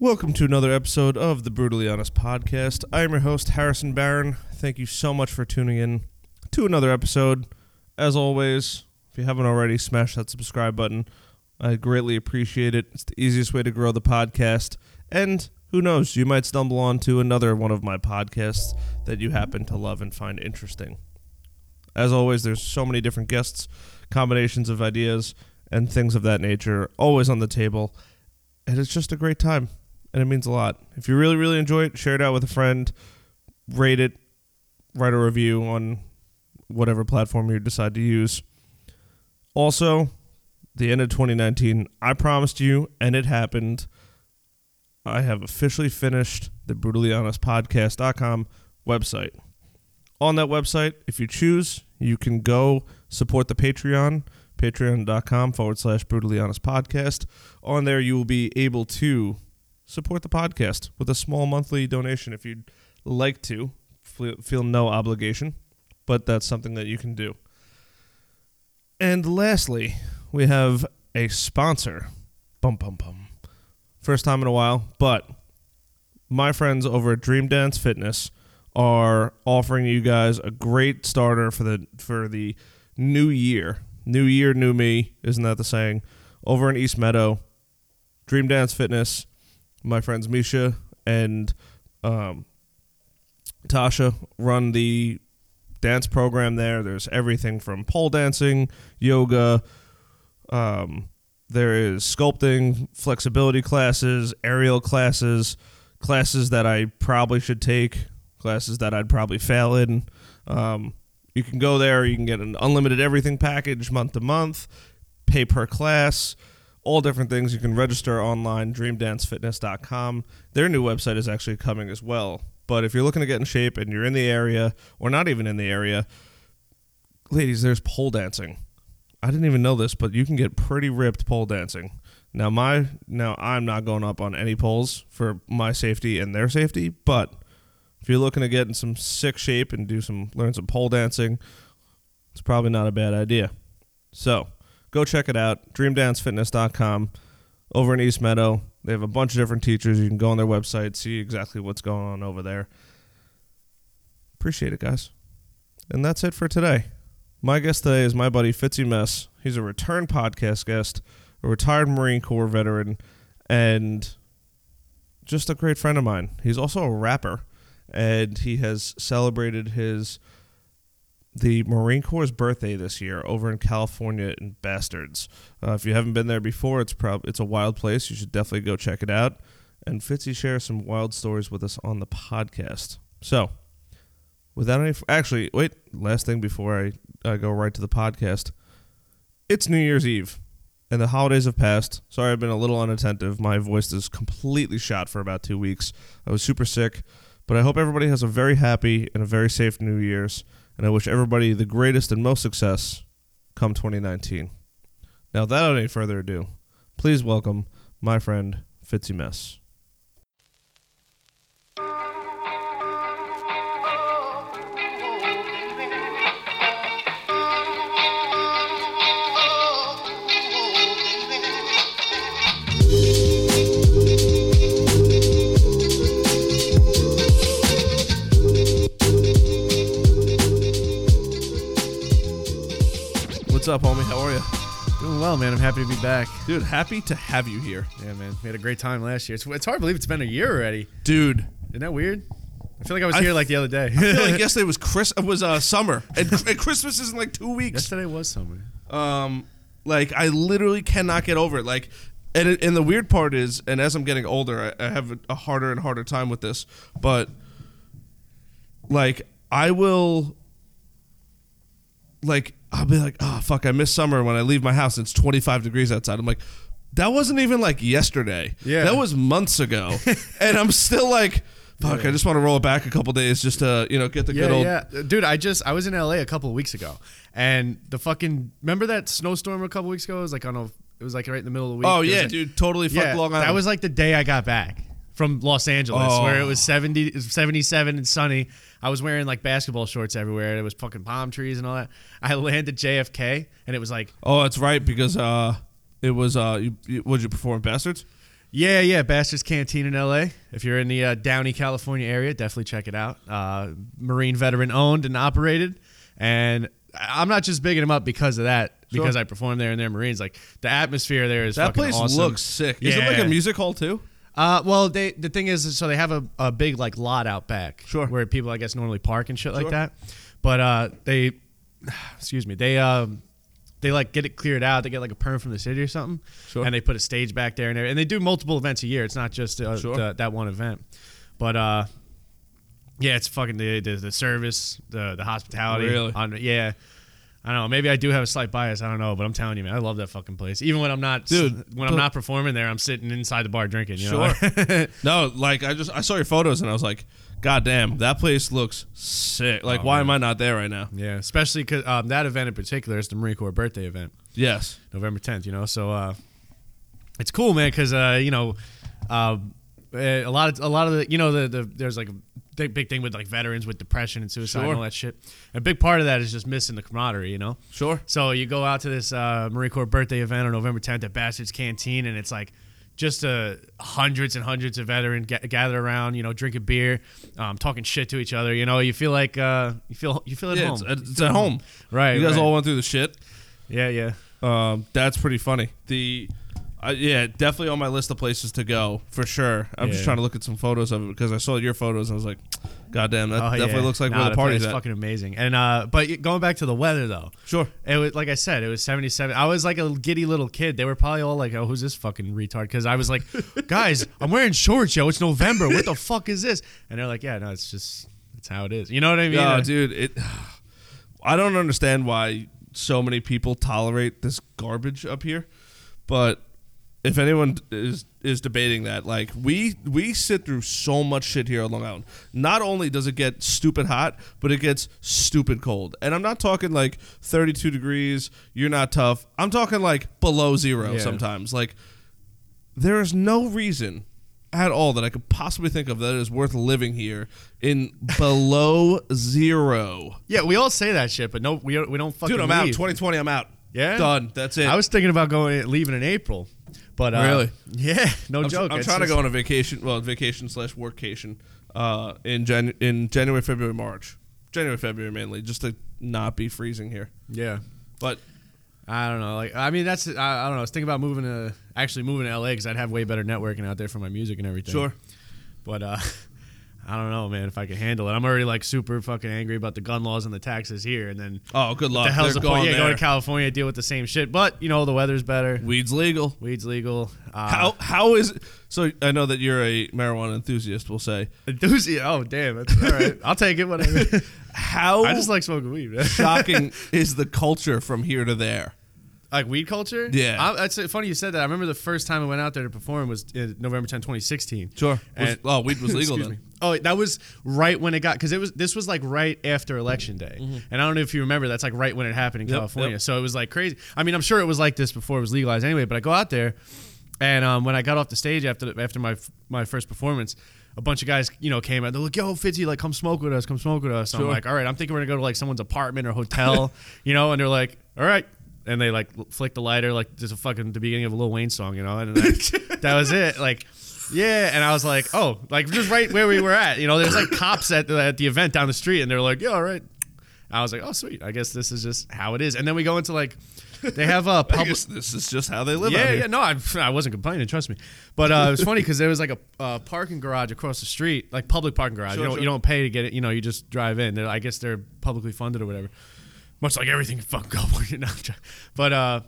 Welcome to another episode of the Brutally Honest Podcast. I am your host, Harrison Barron. Thank you so much for tuning in to another episode. As always, if you haven't already, smash that subscribe button. I greatly appreciate it. It's the easiest way to grow the podcast. And who knows, you might stumble onto another one of my podcasts that you happen to love and find interesting. As always, there's so many different guests, combinations of ideas, and things of that nature always on the table. And it's just a great time and it means a lot. If you really, really enjoy it, share it out with a friend, rate it, write a review on whatever platform you decide to use. Also, the end of 2019, I promised you, and it happened. I have officially finished the Brutally Honest Podcast.com website. On that website, if you choose, you can go support the Patreon, patreon.com forward slash brutally honest podcast. On there, you will be able to support the podcast with a small monthly donation if you'd like to. Feel no obligation, but that's something that you can do. And lastly, we have a sponsor. Bum bum bum. First time in a while, but my friends over at Dream Dance Fitness are offering you guys a great starter for the for the new year. New year, new me, isn't that the saying? Over in East Meadow, Dream Dance Fitness my friends Misha and um, Tasha run the dance program there. There's everything from pole dancing, yoga. Um, there is sculpting, flexibility classes, aerial classes, classes that I probably should take, classes that I'd probably fail in. Um, you can go there. You can get an unlimited everything package month to month, pay per class all different things. You can register online, dreamdancefitness.com. Their new website is actually coming as well. But if you're looking to get in shape and you're in the area, or not even in the area, ladies, there's pole dancing. I didn't even know this, but you can get pretty ripped pole dancing. Now my now I'm not going up on any poles for my safety and their safety, but if you're looking to get in some sick shape and do some learn some pole dancing, it's probably not a bad idea. So, Go check it out. DreamDanceFitness.com over in East Meadow. They have a bunch of different teachers. You can go on their website, see exactly what's going on over there. Appreciate it, guys. And that's it for today. My guest today is my buddy Fitzy Mess. He's a return podcast guest, a retired Marine Corps veteran, and just a great friend of mine. He's also a rapper, and he has celebrated his the Marine Corps' birthday this year over in California in Bastards. Uh, if you haven't been there before, it's prob- it's a wild place. You should definitely go check it out. And Fitzy shares some wild stories with us on the podcast. So, without any, f- actually, wait, last thing before I uh, go right to the podcast, it's New Year's Eve, and the holidays have passed. Sorry, I've been a little unattentive. My voice is completely shot for about two weeks. I was super sick, but I hope everybody has a very happy and a very safe New Year's and I wish everybody the greatest and most success come 2019. Now, without any further ado, please welcome my friend Fitzy Mess. What's up, homie? How are you? Doing well, man. I'm happy to be back. Dude, happy to have you here. Yeah, man. We had a great time last year. It's, it's hard to believe it's been a year already. Dude. Isn't that weird? I feel like I was I here f- like the other day. I feel like yesterday was Chris it was uh summer. And, and Christmas is in like two weeks. Yesterday was summer. Um like I literally cannot get over it. Like and and the weird part is and as I'm getting older, I, I have a, a harder and harder time with this, but like I will like I'll be like, oh fuck, I miss summer when I leave my house and it's 25 degrees outside. I'm like, that wasn't even like yesterday. Yeah. that was months ago, and I'm still like, fuck, I just want to roll it back a couple days just to you know get the Yeah, good old. yeah. Dude, I just, I was in LA a couple of weeks ago. And the fucking, remember that snowstorm a couple weeks ago? It was like on a, it was like right in the middle of the week. Oh yeah, like- dude, totally fuck Yeah, Long Island. that was like the day I got back from Los Angeles, Oh. where it was 70, 77 and sunny. I was wearing like basketball shorts everywhere. There was fucking palm trees and all that. I landed JFK, and it was like, oh, that's right because uh, it was uh, you, you would you perform Bastards? Yeah, yeah, Bastards Canteen in LA. If you're in the uh, Downey, California area, definitely check it out. Uh, Marine veteran owned and operated, and I'm not just bigging them up because of that. Sure. Because I perform there and they're Marines, like the atmosphere there is That place awesome. looks sick. Is it like a music hall too? Uh, well, they the thing is, so they have a, a big like lot out back, Sure. where people I guess normally park and shit Sure. like that. But uh, they, excuse me, they um, they like get it cleared out. They get like a permit from the city or something, Sure. and they put a stage back there and everything. and they do multiple events a year. It's not just uh, Sure. the- that one event, but uh, yeah, it's fucking the the, the service, the the hospitality. Really? On, yeah. I don't know. Maybe I do have a slight bias. I don't know, but I'm telling you, man, I love that fucking place. Even when I'm not, Dude, when I'm not performing there, I'm sitting inside the bar drinking. You Sure. know? No, like I just I saw your photos and I was like, God damn, that place looks sick. Like, Oh, why man. am I not there right now? Yeah, especially because um, that event in particular is the Marine Corps birthday event, Yes. November 10th. You know, so uh, it's cool, man, because uh, you know, uh, eh, a lot of a lot of the you know the, the there's like a big big thing with like veterans with depression and suicide Sure. and all that shit. A big part of that is just missing the camaraderie. You know. Sure. So you go out to this uh, Marine Corps birthday event on November 10th at Bastards Canteen, and it's like just uh, hundreds and hundreds of veterans ga- gather around, you know, drinking beer, um, talking shit to each other. You know, you feel like uh, you feel you feel at Yeah, home. it's, it's at home. right? You guys right. all went through the shit. yeah, yeah. Um, that's pretty funny. The, uh, yeah, definitely on my list of places to go for sure. I'm just Yeah. trying to look at some photos of it because I saw your photos and I was like, God damn, that Oh, definitely yeah. looks like Nah, where the party's place at. fucking amazing. And uh, but going back to the weather though, Sure. it was like I said, it was 77. I was like a giddy little kid. They were probably all like, "Oh, who's this fucking retard?" Because I was like, "Guys, I'm wearing shorts, yo. It's November. What the fuck is this?" And they're like, "Yeah, no, it's just it's how it is." You know what I mean? Uh, dude, it. I don't understand why so many people tolerate this garbage up here, but if anyone is is debating that, like we we sit through so much shit here on Long Island. Not only does it get stupid hot, but it gets stupid cold. And I'm not talking like 32 degrees. You're not tough. I'm talking like below zero Yeah. sometimes. Like there is no reason at all that I could possibly think of that is worth living here in below zero. Yeah, we all say that shit, but no, we don't, we don't fucking. Dude, I'm out. 2020, I'm out. Yeah? Done. That's it. I was thinking about going leaving in April, but uh, Really? yeah, no I'm, joke. I'm It's trying to go on a vacation, well, vacation slash workcation uh, in Jan- in January, February, March. January, February mainly, just to not be freezing here. Yeah, But I don't know. Like, I mean, that's I, I don't know. I was thinking about moving to actually moving to LA because I'd have way better networking out there for my music and everything. sure. but uh, I don't know, man, if I can handle it. I'm already like super fucking angry about the gun laws and the taxes here, and then Oh, good luck. the hell's They're the point? Yeah, there. going to California, deal with the same shit. But you know, the weather's better. Weed's legal. Weed's legal. Uh, How how is so? I know that you're a marijuana enthusiast. We'll say enthusiast? Oh, damn! That's all right. I'll take it. Whatever. how I just like smoking weed. man. shocking is the culture from here to there. Like weed culture? Yeah. I, that's funny you said that. I remember the first time I went out there to perform was in November 10, 2016. Sure. Was- oh, weed was legal then. me. Oh, that was right when it got because it was this was like right after election day, and I don't know if you remember. That's like right when it happened in Mm-hmm. Yep, California. yep. So it was like crazy. I mean, I'm sure it was like this before it was legalized anyway. But I go out there, and um, when I got off the stage after the, after my my first performance. A bunch of guys, you know, came out. They're like, "Yo, Fitzy, like, come smoke with us. Come smoke with us." So I'm like, "All right." I'm thinking we're gonna go to like someone's apartment or hotel, you know. And they're like, "All right." And they like flick the lighter, like there's a fucking the beginning of a Lil Wayne song, you know. And that, that was it. Like, yeah. And I was like, oh, like just right where we were at, you know. There's like cops at the, at the event down the street, and they're like, yeah, all right. I was like, oh, sweet. I guess this is just how it is. And then we go into like, they have a public. this is just how they live. Yeah, yeah, no, I, I wasn't complaining. Trust me, but uh, it was funny because there was like a uh, parking garage across the street, like public parking garage. Sure, you don't sure. you don't pay to get it. You know, you just drive in. They're, I guess they're publicly funded or whatever. Much like everything in fucking I'm but uh,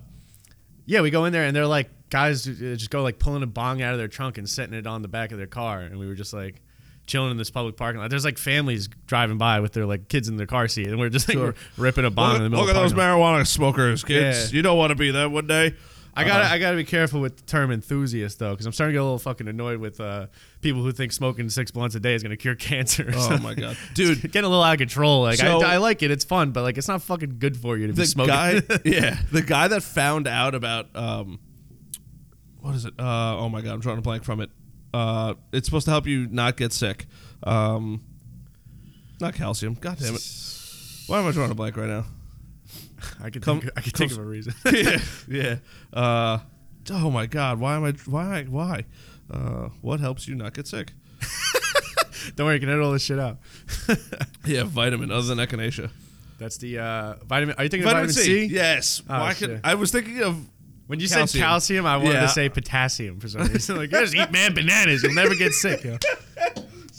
yeah, we go in there and they're like guys uh, just go like pulling a bong out of their trunk and setting it on the back of their car, and we were just like. Chilling in this public parking lot. There's like families driving by with their like kids in their car seat, and we're just like Sure. ripping a bong Look, in the middle. look of at those lot. marijuana smokers, kids. Yeah. You don't want to be there one day. I gotta, Uh, I gotta be careful with the term enthusiast though, because I'm starting to get a little fucking annoyed with uh, people who think smoking six blunts a day is gonna cure cancer. Oh something. my god, dude. getting a little out of control. Like So- I, I like it, it's fun, but like it's not fucking good for you to be smoking. guy yeah the guy that found out about um what is it uh oh my god i'm trying to blank from it uh it's supposed to help you not get sick um not calcium god damn it why am i drawing a blank right now I could, Come- think, I could think of a reason. yeah yeah uh oh my god why am i why why Uh, what helps you not get sick? Don't worry, you can edit all this shit out. Yeah, vitamin other than echinacea. That's the uh, vitamin. Are you thinking Vitamin, of C. vitamin C? Yes. Oh, Why could, I was thinking of When you Calcium. said calcium, I wanted Yeah. to say potassium for some reason. like, just eat man bananas, you'll never get sick.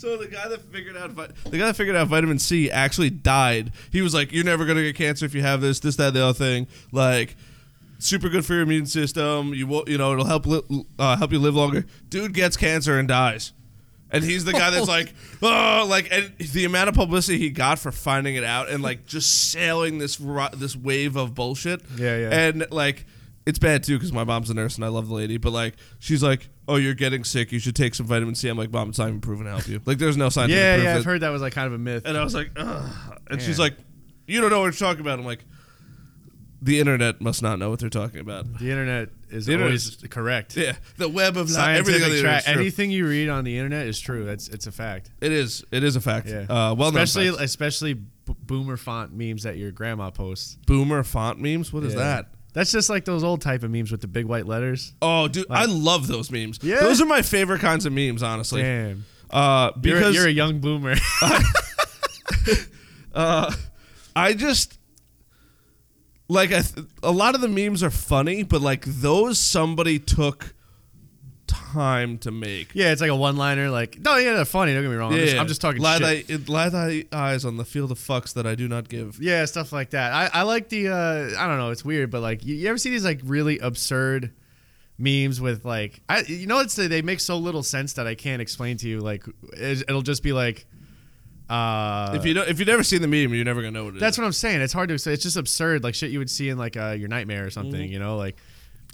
So the guy that figured out vi- the guy that figured out vitamin C actually died. He was like, "You're never gonna get cancer if you have this, this, that, the other thing." Like, super good for your immune system. You will, you know, it'll help li- uh, help you live longer. Dude gets cancer and dies, and he's the guy that's like, oh, like, and the amount of publicity he got for finding it out and like just sailing this ro- this wave of bullshit. Yeah, yeah. And like, it's bad too because my mom's a nurse and I love the lady, but like, she's like. Oh, you're getting sick. You should take some vitamin C. I'm like, Mom, it's not even proven to help you. Like, there's no scientific Yeah, proof yeah, that- I've heard that was like kind of a myth. and I was like, Ugh. and she's like, you don't know what you're talking about. I'm like, the internet must not know what they're talking about. The internet is The internet always correct. Yeah, the web of li- everything on the internet. is true. anything you read on the internet is true. That's it's a fact. It is. It is a fact. Yeah. Uh, well, especially known especially b- boomer font memes that your grandma posts. boomer font memes. What is Yeah. that? That's just like those old type of memes with the big white letters. Oh, dude, I love those memes. Yeah? those are my favorite kinds of memes, honestly. Damn, Uh, you're, because you're a young boomer. uh, I just like I th- a lot of the memes are funny, but like those somebody took time to make. yeah, it's like a one-liner. Like, no, yeah, they're funny. Don't get me wrong. I'm, just, I'm just talking lie shit. Thy, lie thy eyes on the field of fucks that I do not give. Yeah, stuff like that. I, I like the uh, I don't know, it's weird, but like you, you ever see these like really absurd memes with like I you know it's they make so little sense that I can't explain to you like it- it'll just be like uh if you don't, if you've never seen the meme, you're never gonna know what it is. that's what I'm saying. It's hard to say. It's just absurd, like shit you would see in like uh, your nightmare or something. Mm-hmm. You know, like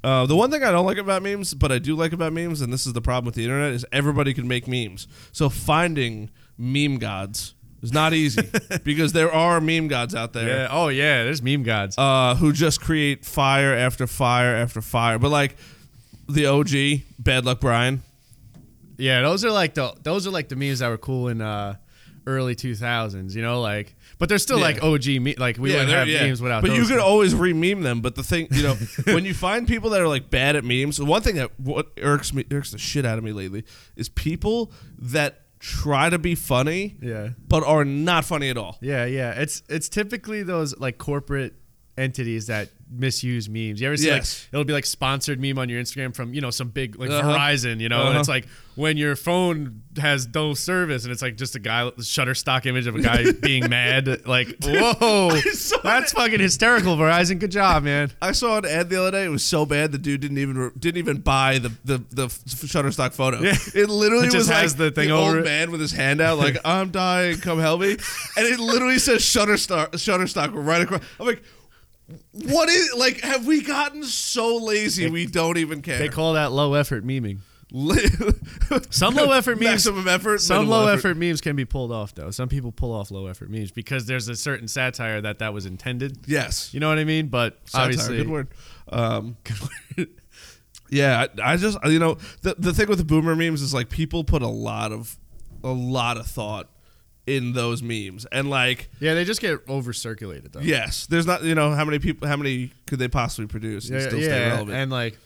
Uh, the one thing I don't like about memes, but I do like about memes, and this is the problem with the internet, is everybody can make memes. So finding meme gods is not easy because there are meme gods out there. yeah, oh yeah, there's meme gods. uh, who just create fire after fire after fire. But like the OG, Bad Luck Brian. yeah, those are like the those are like the memes that were cool in uh, early 2000s. You know, like but they're still Yeah. like OG me like we wouldn't they're- have memes without. But you could always re-meme them. But the thing, you know, when you find people that are like bad at memes, the one thing that what irks me irks the shit out of me lately is people that try to be funny, yeah. but are not funny at all. Yeah, yeah. It's it's typically those like corporate entities that misuse memes. You ever see Yes. like it'll be like sponsored meme on your Instagram from you know some big like Uh-huh. Verizon, you know, Uh-huh. it's like when your phone has no service and it's like just a guy Shutterstock image of a guy being mad. Like whoa, that's fucking hysterical, Verizon. Good job, man. I saw an ad the other day. It was so bad the dude didn't even didn't even buy the the, the Shutterstock photo. Yeah. It literally It just was has like the thing old over it. man with his hand out, like I'm dying, come help me, and it literally says Shutterstock Shutterstock right across. I'm like, what is like? Have we gotten so lazy we don't even care? They call that low effort memeing. Some low effort memes. maximum effort, Some low effort memes can be pulled off though. Some people pull off low effort memes because there's a certain satire that that was intended. Yes, You know what I mean? But Satire, obviously, good word. Um, yeah, I, I just you know the the thing with the boomer memes is like people put a lot of a lot of thought in those memes, and like Yeah, they just get over circulated though. yes, there's not you know how many people how many could they possibly produce and yeah, still stay yeah, relevant? and like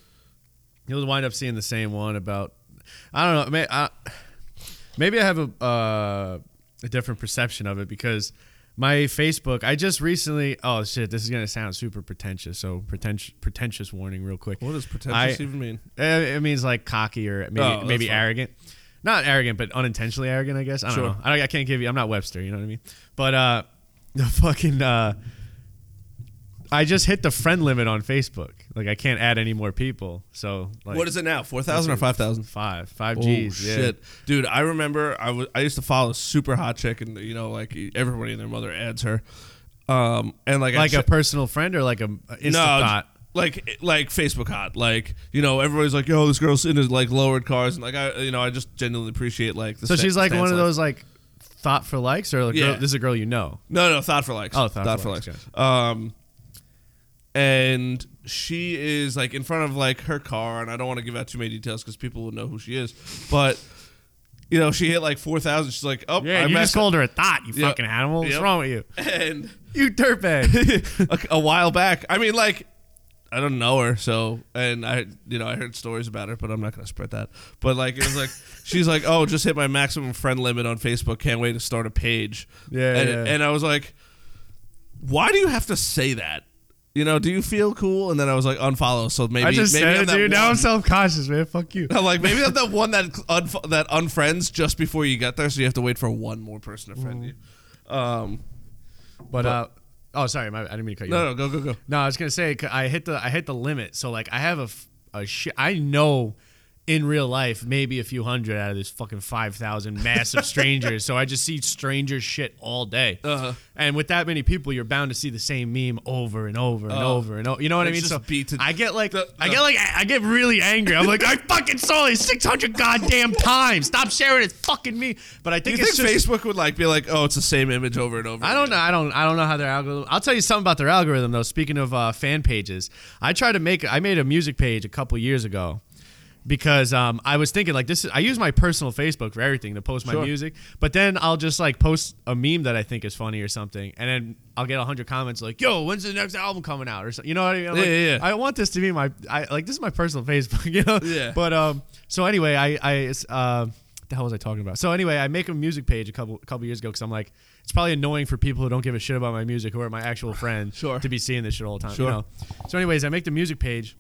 you'll wind up seeing the same one about. I don't know. May, I, maybe I have a uh, a different perception of it because my Facebook. I just recently. Oh shit! This is gonna sound super pretentious. So pretentious, pretentious warning, real quick. what does pretentious I- even mean? Uh, It means like cocky or maybe Oh, that's maybe fine. Not arrogant, but unintentionally arrogant. I guess I don't Sure. know. I, I can't give you. I'm not Webster. You know what I mean? But uh, the fucking uh, I just hit the friend limit on Facebook. Like I can't add any more people. So like what is it now? Four thousand or five thousand? five five Oh G's? yeah. shit, dude! I remember I was I used to follow a super hot chick, and you know like everybody and their mother adds her, um, and like I Like a check- personal friend or like a, a thought. Like like Facebook hot. Like you know, everybody's like, "Yo, this girl's in his like lowered cars," and like I, you know, I just genuinely appreciate like. The So sta- she's like one of those like thought for likes or like Yeah. girl, this is a girl you know. No, no, thought for likes. Oh, thought for likes. Um, and she is like in front of like her car, and I don't want to give out too many details because people will know who she is, but. You know, she hit like four thousand. She's like, "Oh, Yeah, I you just messed called her a thought, you fucking animal. What's Yep. wrong with you? And You dirtbag. a, a while back, I mean, like, I don't know her, so and I you know I heard stories about her, but I'm not gonna spread that. But like it was like she's like, oh, just hit my maximum friend limit on Facebook. Can't wait to start a page. Yeah, and, yeah. and I was like, why do you have to say that? You know, do you feel cool? And then I was like, unfollow. So maybe I just maybe said I'm it, dude. Now I'm self conscious, man. Fuck you. I'm like maybe I'm that one that unf- that unfriends just before you get there, so you have to wait for one more person to friend you. Um, But uh, oh, sorry, my, I didn't mean to cut you. off. no, no, go, go, go. No, I was gonna say I hit the I hit the limit. So like I have a, a shit. I know in real life maybe a few hundred out of this fucking five thousand massive strangers. So I just see stranger shit all day. Uh-huh. And with that many people, you're bound to see the same meme over and over and Oh. over and over. You know what I mean? So I get like the- I get like I get really angry. I'm like I fucking saw six hundred goddamn times. Stop sharing it, fucking me. But I think think just Facebook would like be like, oh, it's the same image over and over? I don't again? know. I don't. I don't know how their algorithm. I'll tell you something about their algorithm though. Speaking of uh, fan pages, I tried to make. I made a music page a couple years ago because um, I was thinking like this. Is, I use my personal Facebook for everything to post my Sure. music, but then I'll just like post a meme that I think is funny or something, and then I'll get hundred comments like, "Yo, when's the next album coming out?" or something. You know what I mean? I'm Yeah, like, yeah, yeah. I want this to be my. I like this is my personal Facebook. You know? Yeah. But um. So anyway, I I uh, what the hell was I talking about? So anyway, I make a music page a couple couple years ago because I'm like, it's probably annoying for people who don't give a shit about my music who are my actual friends Sure. to be seeing this shit all the time. Sure. You know? So anyways, I make the music page.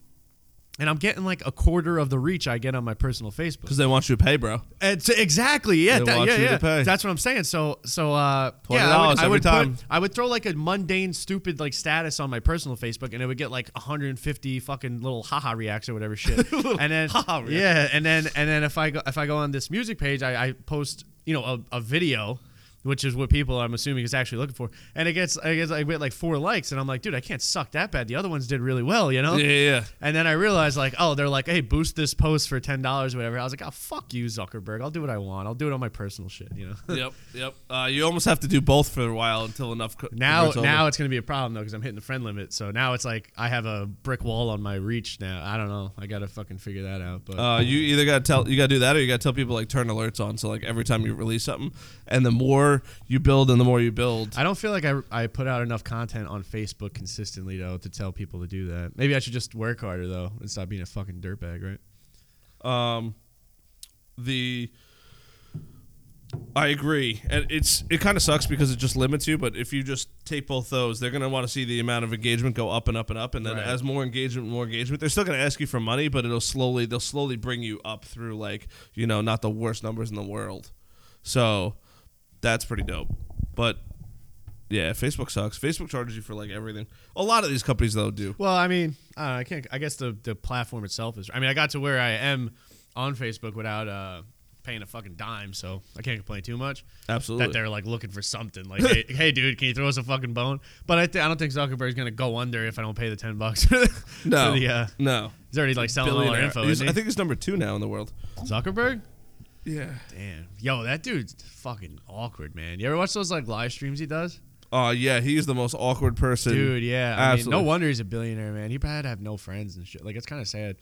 And I'm getting like a quarter of the reach I get on my personal Facebook. because they want you to pay, bro. It's exactly, yeah, They that- want yeah, you to yeah. pay. That's what I'm saying. So, so, uh, yeah, I would, $20 I would time. Put, I would throw like a mundane, stupid like status on my personal Facebook, and it would get like 150 fucking little haha reacts or whatever shit. and then, yeah, and then, and then if I go, if I go on this music page, I, I post, you know, a, a video. Which is what people I'm assuming is actually looking for, and it gets I guess I get like four likes, and I'm like, dude, I can't suck that bad. The other ones did really well, you know. Yeah, yeah. And then I realized, like, oh, they're like, hey, boost this post for ten dollars or whatever. I was like, oh, fuck you, Zuckerberg. I'll do what I want. I'll do it on my personal shit, you know. yep, yep. Uh, you almost have to do both for a while until enough. Co- now, now it's gonna be a problem though because I'm hitting the friend limit. So now it's like I have a brick wall on my reach now. I don't know. I gotta fucking figure that out. But Uh, you either gotta tell you gotta do that or you gotta tell people like turn alerts on. So like every time you release something, and the more you build and the more you build, I don't feel like I, I put out enough content on Facebook consistently though to tell people to do that. Maybe I should just work harder though and stop being a fucking dirtbag, right? um, the I agree, and it's it kind of sucks because it just limits you. But if you just take both those, they're gonna want to see the amount of engagement go up and up and up, and then Right. as more engagement, more engagement, they're still gonna ask you for money, but it'll slowly they'll slowly bring you up through like you know not the worst numbers in the world. So that's pretty dope. But yeah, Facebook sucks. Facebook charges you for like everything. A lot of these companies though do. Well, I mean, I, don't know, I can't. I guess the the platform itself is. I mean, I got to where I am on Facebook without uh, paying a fucking dime, so I can't complain too much. Absolutely. That they're like looking for something. Like, hey, hey, dude, can you throw us a fucking bone? But I, th- I don't think Zuckerberg's gonna go under if I don't pay the ten bucks. no, for the, uh, no. he's already like selling all our info. I think he's number two now in the world. Zuckerberg. Yeah. Damn, yo, that dude's fucking awkward, man. You ever watch those like live streams he does? Oh yeah, he's the most awkward person. Dude, yeah. I mean, no wonder he's a billionaire, man. He probably had to have no friends and shit. Like, it's kind of sad.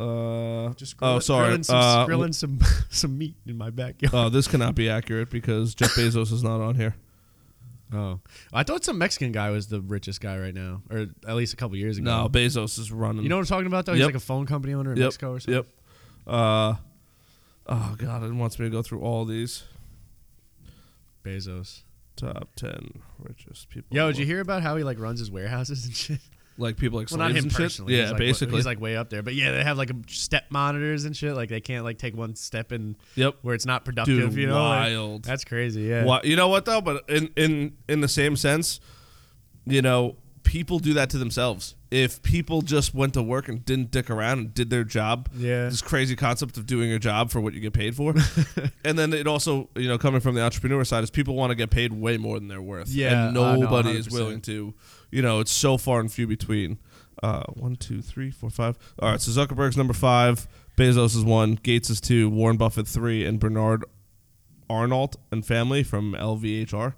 Uh, Just oh, sorry. grilling some, Uh, grilling some some meat in my backyard. Oh, this cannot be accurate because Jeff Bezos is not on here. Oh, I thought some Mexican guy was the richest guy right now, or at least a couple years ago. No, Bezos is running. you know what I'm talking about though? He's like a phone company owner in Yep. Mexico or something. Yep. Uh, oh god, it wants me to go through all these Bezos. top ten richest people. Yo, did you hear about how he like runs his warehouses and shit? like people like Well, not him and shit? personally. Yeah, he's like, basically. he's like way up there. But yeah, they have like step monitors and shit. Like they can't like take one step in yep. where it's not productive. Dude, you know, Like, wild. that's crazy. Yeah. You know what though? But in in in the same sense, you know, people do that to themselves. If people just went to work and didn't dick around and did their job, Yeah. this crazy concept of doing your job for what you get paid for, and then it also, you know, coming from the entrepreneur side, is people want to get paid way more than they're worth. Yeah, and uh, no, nobody is willing to. You know, it's so far and few between. Uh, one, two, three, four, five. All right, so Zuckerberg's number five, Bezos is one, Gates is two, Warren Buffett three, and Bernard Arnault and family from LVMH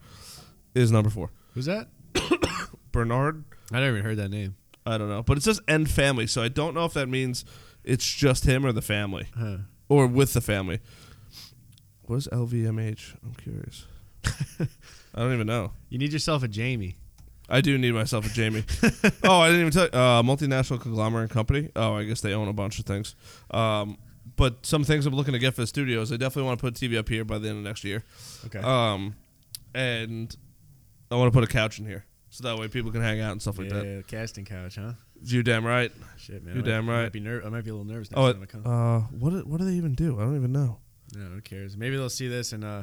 is number four. Who's that? Bernard, I never even heard that name. I don't know, but it says and family, so I don't know if that means it's just him or the family Huh. or with the family. What is LVMH? I'm curious. I don't even know. You need yourself a Jamie. I do need myself a Jamie. oh, I didn't even tell you. Uh, multinational conglomerate company. Oh, I guess they own a bunch of things. Um, but some things I'm looking to get for the studios. I definitely want to put a TV up here by the end of next year. Okay. Um, and I want to put a couch in here so that way people can hang out and stuff like yeah, that. Yeah, casting couch, huh? You damn right. Shit, man. You're I might- damn I right. might be ner- I might be a little nervous next Oh, time I come. uh, what do- what do they even do? I don't even know. no, who cares? Maybe they'll see this and uh,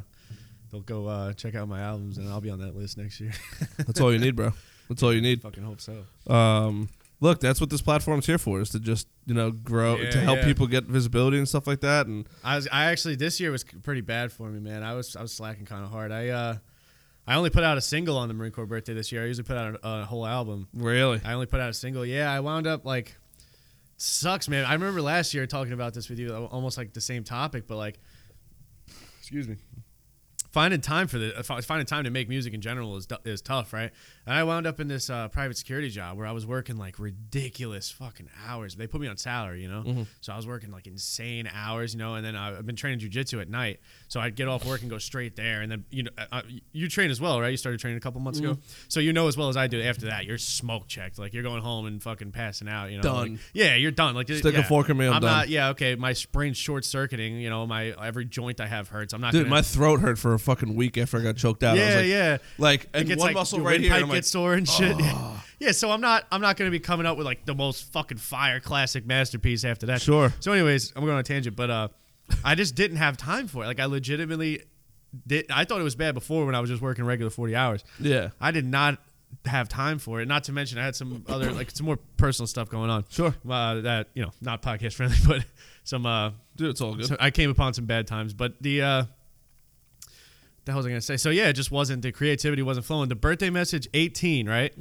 they'll go uh, check out my albums, and I'll be on that list next year. That's all you need, bro. That's all you need. Fucking hope so. Um, look, that's what this platform's here for: is to just you know grow Yeah, to help yeah. people get visibility and stuff like that. And I was I actually this year was pretty bad for me, man. I was I was slacking kind of hard. I uh I only put out a single on the Marine Corps birthday this year. I usually put out a, a whole album. really, I only put out a single. Yeah, I wound up like sucks, man. I remember last year talking about this with you, almost like the same topic, but like, excuse me, finding time for the uh, finding time to make music in general is is tough, right? And I wound up in this uh, private security job where I was working like ridiculous fucking hours. They put me on salary, you know, so I was working like insane hours, you know. And then I- I've been training jujitsu at night, so I'd get off work and go straight there. And then you know, uh, you train as well, right? You started training a couple months ago, so you know as well as I do. After that, you're smoke checked, like you're going home and fucking passing out, you know. Done. Like, yeah, you're done. Like Stick a fork in me, I'm done. not. Yeah, okay. My brain's short circuiting. You know, my every joint I have hurts. I'm not. dude, gonna, my throat hurt for a fucking week after I got choked out. Yeah, like, yeah. like and one like muscle right here. Windpipe And I'm like, gets sore and shit. Yeah. yeah, so I'm not I'm not gonna be coming up with like the most fucking fire classic masterpiece after that. Sure. So, anyways, I'm going on a tangent, but uh, I just didn't have time for it. Like I legitimately did. I thought it was bad before when I was just working regular 40 hours. yeah, I did not have time for it. Not to mention I had some other like some more personal stuff going on. Sure. Uh, that you know not podcast friendly, but some uh dude, it's all good. so I came upon some bad times, but the uh the hell was I gonna say? So yeah, it just wasn't the creativity wasn't flowing. The birthday message, eighteen, right?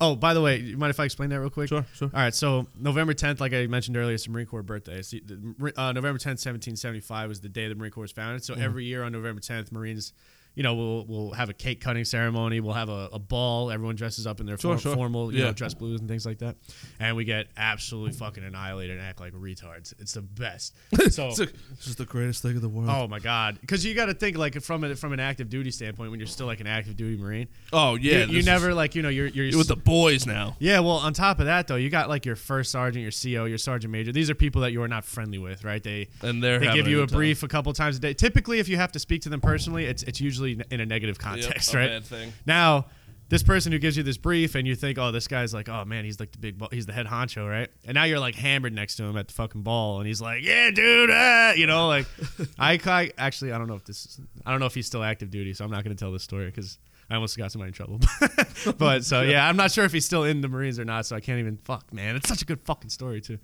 Oh, by the way, you mind if I explain that real quick? Sure, sure. All right, so November tenth, like I mentioned earlier, it's the Marine Corps birthday. The, uh, November tenth, seventeen seventy five, was the day the Marine Corps was founded. So every year on November tenth, Marines, you know, we'll we'll have a cake cutting ceremony. We'll have a, a ball. Everyone dresses up in their Sure, for- sure. formal, you Yeah. know, dress blues and things like that, and we get absolutely fucking annihilated and act like retards. It's the best. So It's like, is the greatest thing in the world. Oh my god! Because you got to think like from a, from an active duty standpoint, when you're still like an active duty marine, Oh, yeah, you, you is- never like you know you're you're you're with the boys now. yeah. Well, on top of that though, you got like your first sergeant, your CO, your sergeant major. These are people that you are not friendly with, right? They And they're they give you a good time. brief a couple times a day. Typically, if you have to speak to them personally, it's it's usually in a negative context, a right? bad thing. Now, this person who gives you this brief, and you think, oh, this guy's like, oh man, he's like the big, bo- he's the head honcho, right? And now you're like hammered next to him at the fucking ball, and he's like, yeah, dude, ah, you know, like, I, I actually, I don't know if this, is, I don't know if he's still active duty, so I'm not gonna tell this story because. I almost got somebody in trouble, but so yeah, I'm not sure if he's still in the Marines or not. So I can't even fuck, man. It's such a good fucking story too.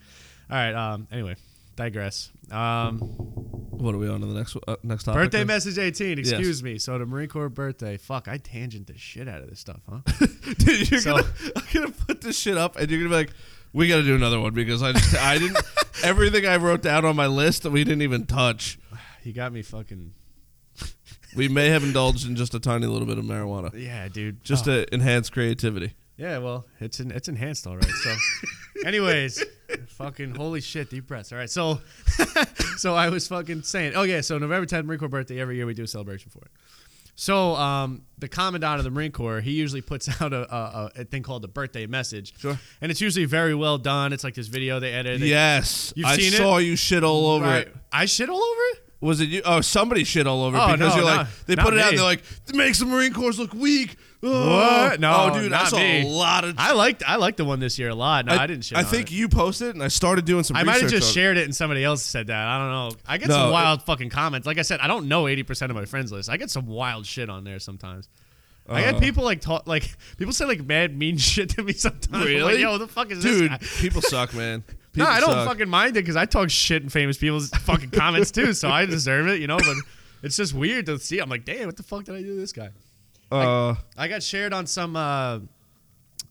All right. Um. Anyway, digress. Um. What are we on to the next uh, next topic? Birthday message 18. Excuse me. So the Marine Corps birthday. Fuck, I tangent the shit out of this stuff, huh? Dude, you're So- gonna I'm gonna put this shit up, and you're gonna be like, "We got to do another one because I just I didn't everything I wrote down on my list we didn't even touch. he got me fucking. We may have indulged in just a tiny little bit of marijuana, Yeah, dude. just Oh. to enhance creativity. Yeah, well, it's in, it's enhanced all right. So, anyways, fucking holy shit, deep breaths. All right, so so I was fucking saying, oh yeah, so November 10th, Marine Corps birthday. Every year we do a celebration for it. So um, the commandant of the Marine Corps, he usually puts out a, a, a thing called the birthday message. Sure. And it's usually very well done. It's like this video they edited. Yes, You've I seen it? saw you shit all over Right. it. I shit all over it. Was it you? Oh, somebody shit all over it Oh, because no, you're like they not put it out. me. and They're like, it makes the Marine Corps look weak. What? No, oh, dude, I saw me. a lot of. I liked I liked the one this year a lot. No, I, didn't shit. I think it. you posted, it, and I started doing some. I might have just it. shared it and somebody else said that. I don't know. I get No, some it- wild fucking comments. Like I said, I don't know 80% of my friends list. I get some wild shit on there sometimes. I Uh. get people like talk like people say like mad mean shit to me sometimes. Really? Like, Yo, what the fuck is Dude, this? Guy? people suck, man. No, People I don't suck. fucking mind it because I talk shit in famous people's fucking comments too, so I deserve it, you know. But it's just weird to see. I'm like, damn, what the fuck did I do to this guy? Uh, I got shared on some. Uh,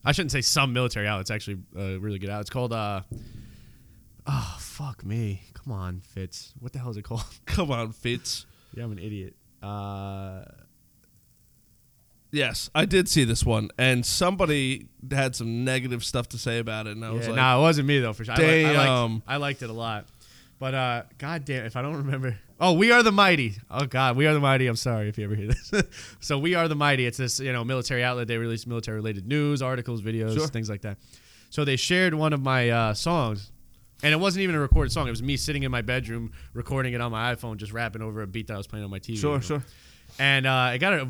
I shouldn't say some military outlet. It's actually a really good outlet. It's called. Uh, oh fuck me! Come on, Fitz. What the hell is it called? come on, Fitz. yeah, I'm an idiot. Uh, Yes, I did see this one, and somebody had some negative stuff to say about it, and I was like, nah, it wasn't me though for sure. I, li- I, liked, I liked it a lot, but uh, god damn, if I don't remember, Oh, we are the mighty. Oh God, we are the mighty. I'm sorry if you ever hear this. so we are the mighty. It's this you know military outlet. They release military related news, articles, videos, Sure. things like that. So they shared one of my uh, songs, and it wasn't even a recorded song. It was me sitting in my bedroom recording it on my iPhone, just rapping over a beat that I was playing on my TV. you Sure, know? sure. And uh, I got a.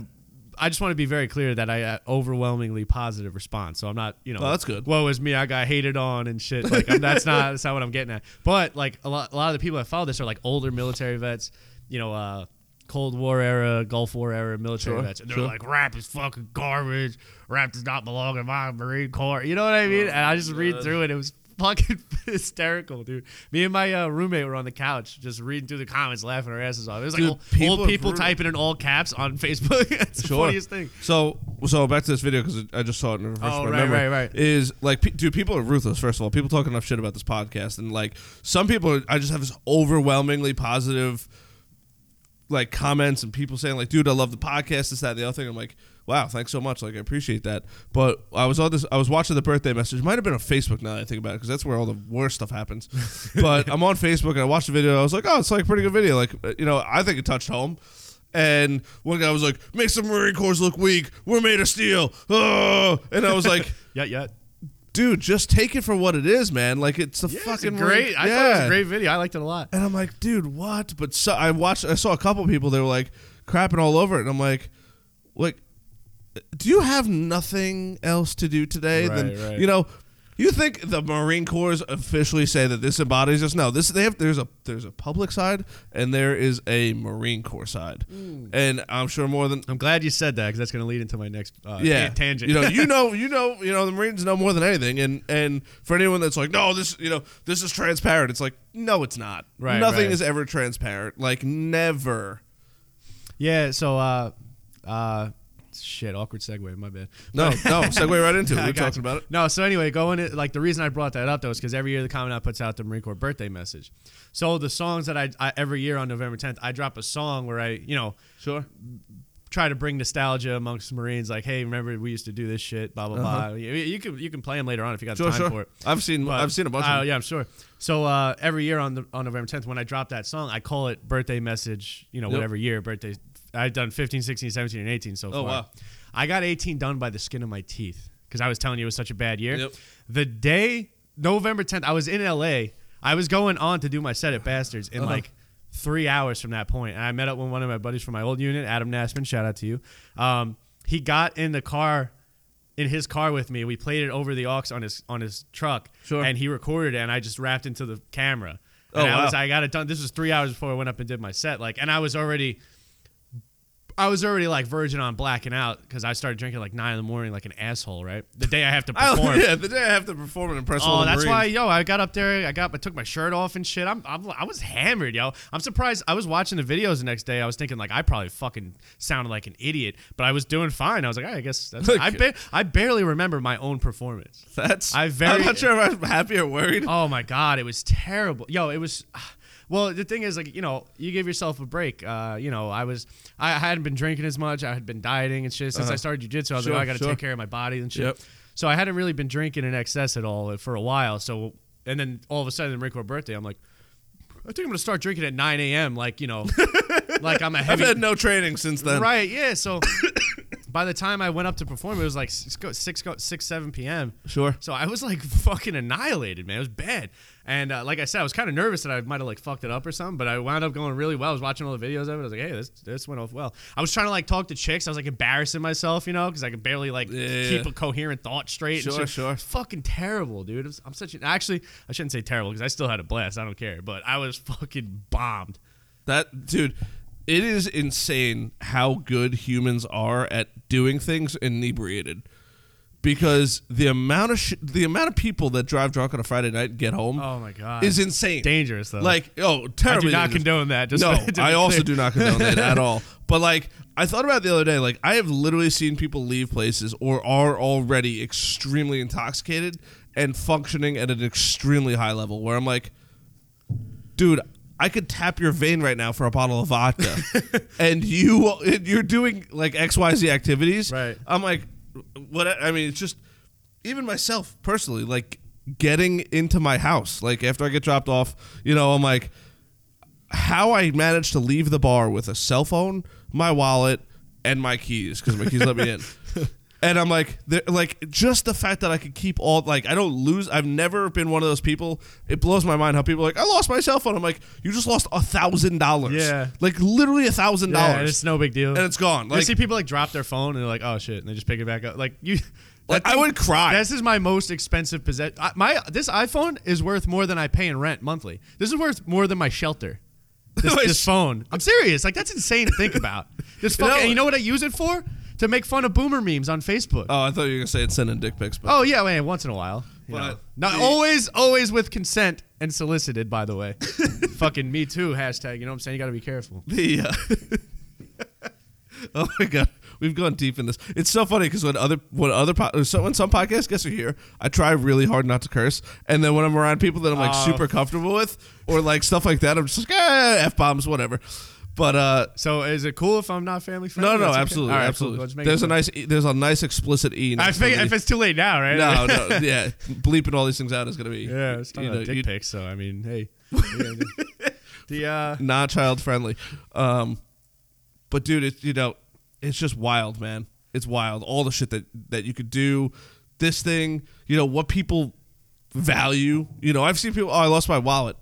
I just want to be very clear that I uh, overwhelmingly positive response. So I'm not, you know, Oh, that's good. Woe is me, I got hated on and shit. Like I'm, that's not that's not what I'm getting at. But like a lot, a lot of the people that follow this are like older military vets, you know, uh, Cold War era, Gulf War era military Sure, vets, and they're sure. like, rap is fucking garbage. Rap does not belong in my Marine Corps. You know what I mean? and I just read through it. It was fucking hysterical, dude. Me and my uh, roommate were on the couch just reading through the comments, laughing our asses off. It was like Dude, old people old people typing in all caps on Facebook. it's the funniest thing. So, so back to this video because I just saw it it refreshed Oh, right, memory. right, right. Is like, pe- dude, people are ruthless. First of all, people talk enough shit about this podcast, and like some people, are, I just have this overwhelmingly positive, like comments and people saying like, dude, I love the podcast, this, that, and the other thing. I'm like, wow, thanks so much. Like, I appreciate that. But I was on this, I was watching the birthday message. Might have been on Facebook now that I think about it because that's where all the worst stuff happens. but I'm on Facebook and I watched the video. I was like, oh, it's like a pretty good video. Like, uh, you know, I think it touched home. And one guy was like, "Makes the Marine Corps look weak. We're made of steel." Oh, and I was like, Yeah, yeah. "Dude, just take it for what it is, man. Like it's the Yeah, it's a fucking great. Marine- I thought it was Yeah. a great video. I liked it a lot. And I'm like, "Dude, what?" But so I watched. I saw a couple people. They were like crapping all over it, and I'm like, "Like, do you have nothing else to do today than Right, right. you know?" You think the Marine Corps officially say that this embodies us? No, this they have. There's a there's a public side and there is a Marine Corps side, Mm. and I'm sure more than I'm glad you said that because that's going to lead into my next uh, yeah ta- tangent. You know, you know, you know, you know, the Marines know more than anything, and and for anyone that's like, no, this, you know, this is transparent. It's like, no, it's not. Right, Nothing right. is ever transparent. Like never. yeah. So, uh, uh, shit, awkward segue. My bad. No, no. Segue right into it. We're talking you. about it. No, so anyway, going in, like the reason I brought that up though is because every year the Commandant puts out the Marine Corps birthday message. So the songs that I, I every year on November 10th, I drop a song where I, you know, Sure. try to bring nostalgia amongst Marines. Like, hey, remember we used to do this shit, blah blah Uh-huh. blah. You, you can you can play them later on if you got Sure, time sure. for it. I've seen. But- I've seen a bunch. Of them. yeah, I'm sure. So uh, every year on the on November 10th, when I drop that song, I call it birthday message. You know, Yep. whatever year birthday. I've done 15, 16, 17, and 18 so far. Oh, wow. I got 18 done by the skin of my teeth because I was telling you it was such a bad year. Yep. The day November 10th, I was in LA. I was going on to do my set at Bastards in Uh-huh. like three hours from that point. and I met up with one of my buddies from my old unit, Adam Nassman. Shout out to you. Um, he got in the car in his car with me. We played it over the aux on his on his truck, Sure. and he recorded it, and I just rapped into the camera. Oh, And I was wow. I got it done. This was three hours before I went up and did my set. Like, and I was already. I was already like virgin on blacking out because I started drinking like nine in the morning like an asshole. Right, the day I have to I, perform. yeah, the day I have to perform and impress all Oh, that's Marines. why, yo, I got up there. I got, I took my shirt off and shit. I'm, I'm, I was hammered, yo. I'm surprised. I was watching the videos the next day. I was thinking like I probably fucking sounded like an idiot, but I was doing fine. I was like, "Ah, I guess that's. I, ba- I barely remember my own performance. That's. I very- I'm not sure if I'm happy or worried. Oh my god, it was terrible. Yo, it was. Well, the thing is, like, you know, you give yourself a break. Uh, you know, I was, I hadn't been drinking as much. I had been dieting and shit since Uh-huh. I started jujitsu. I was Sure, like, oh, I got to sure. take care of my body and shit. Yep. So I hadn't really been drinking in excess at all for a while. So, and then all of a sudden, the Marine Corps birthday, I'm like, I think I'm gonna start drinking at 9 a.m. Like, you know, like I'm a I've heavy. had no training since then. Right, yeah. So by the time I went up to perform, it was like six, six, six, seven p.m. Sure. So I was like fucking annihilated, man. It was bad. And uh, like I said, I was kind of nervous that I might have like fucked it up or something, but I wound up going really well. I was watching all the videos of it. I was like, hey, this this went off well. I was trying to like talk to chicks. I was like embarrassing myself, you know, because I could barely like Yeah. keep a coherent thought straight. Sure, sure. Fucking terrible, dude. It was- I'm such an actually I shouldn't say terrible because I still had a blast. I don't care, but I was fucking bombed. That dude, it is insane how good humans are at doing things inebriated. Because the amount of sh- the amount of people that drive drunk on a Friday night and get home Oh my god, is insane. dangerous though. Like, oh, I terribly do not dangerous. condone that. Just no, to be I also clear. do not condone that at all. But like, I thought about it the other day. Like, I have literally seen people leave places or are already extremely intoxicated and functioning at an extremely high level. Where I'm like, dude, I could tap your vein right now for a bottle of vodka, and you you're doing like X Y Z activities. Right. I'm like, what? I mean, it's just even myself personally, like getting into my house, like after I get dropped off, you know, I'm like. how I managed to leave the bar with a cell phone, my wallet, and my keys because my keys let me in. And I'm like, like just the fact that I could keep all like I don't lose. I've never been one of those people. It blows my mind how people are like I lost my cell phone. I'm like, you just lost a thousand dollars. Yeah. like literally a thousand dollars, it's no big deal. and it's gone. I Like, see people like drop their phone and they're like, "Oh shit," and they just pick it back up. Like you, like, I would cry. This is my most expensive possession. My this iPhone is worth more than I pay in rent monthly. This is worth more than my shelter. This, this phone. I'm serious. Like that's insane to think about. This You know- and you know what I use it for? To make fun of boomer memes on Facebook. oh, I thought you were gonna say it's sending dick pics, but Oh yeah, man, once in a while. you But know. not the- always, always with consent and solicited. By the way, fucking me too hashtag. You know what I'm saying? You got to be careful. the uh, oh my god we've gone deep in this it's so funny because when other when other po- so when some podcast guests are here i try really hard not to curse and then when i'm around people that i'm like Oh. super comfortable with or like stuff like that i'm just like eh, f-bombs whatever but uh So is it cool if I'm not family friendly? no no That's absolutely All right, cool. absolutely make there's a nice there's a nice explicit e I think if it's too late now, right? no no yeah bleeping all these things out is gonna be Yeah, it's not you know, dick pics, so I mean, hey. Yeah, the uh not child friendly. Um, but dude, it's you know, it's just wild, man. It's wild. All the shit that that you could do. This thing, you know, what people value. You know, I've seen people. Oh, I lost my wallet.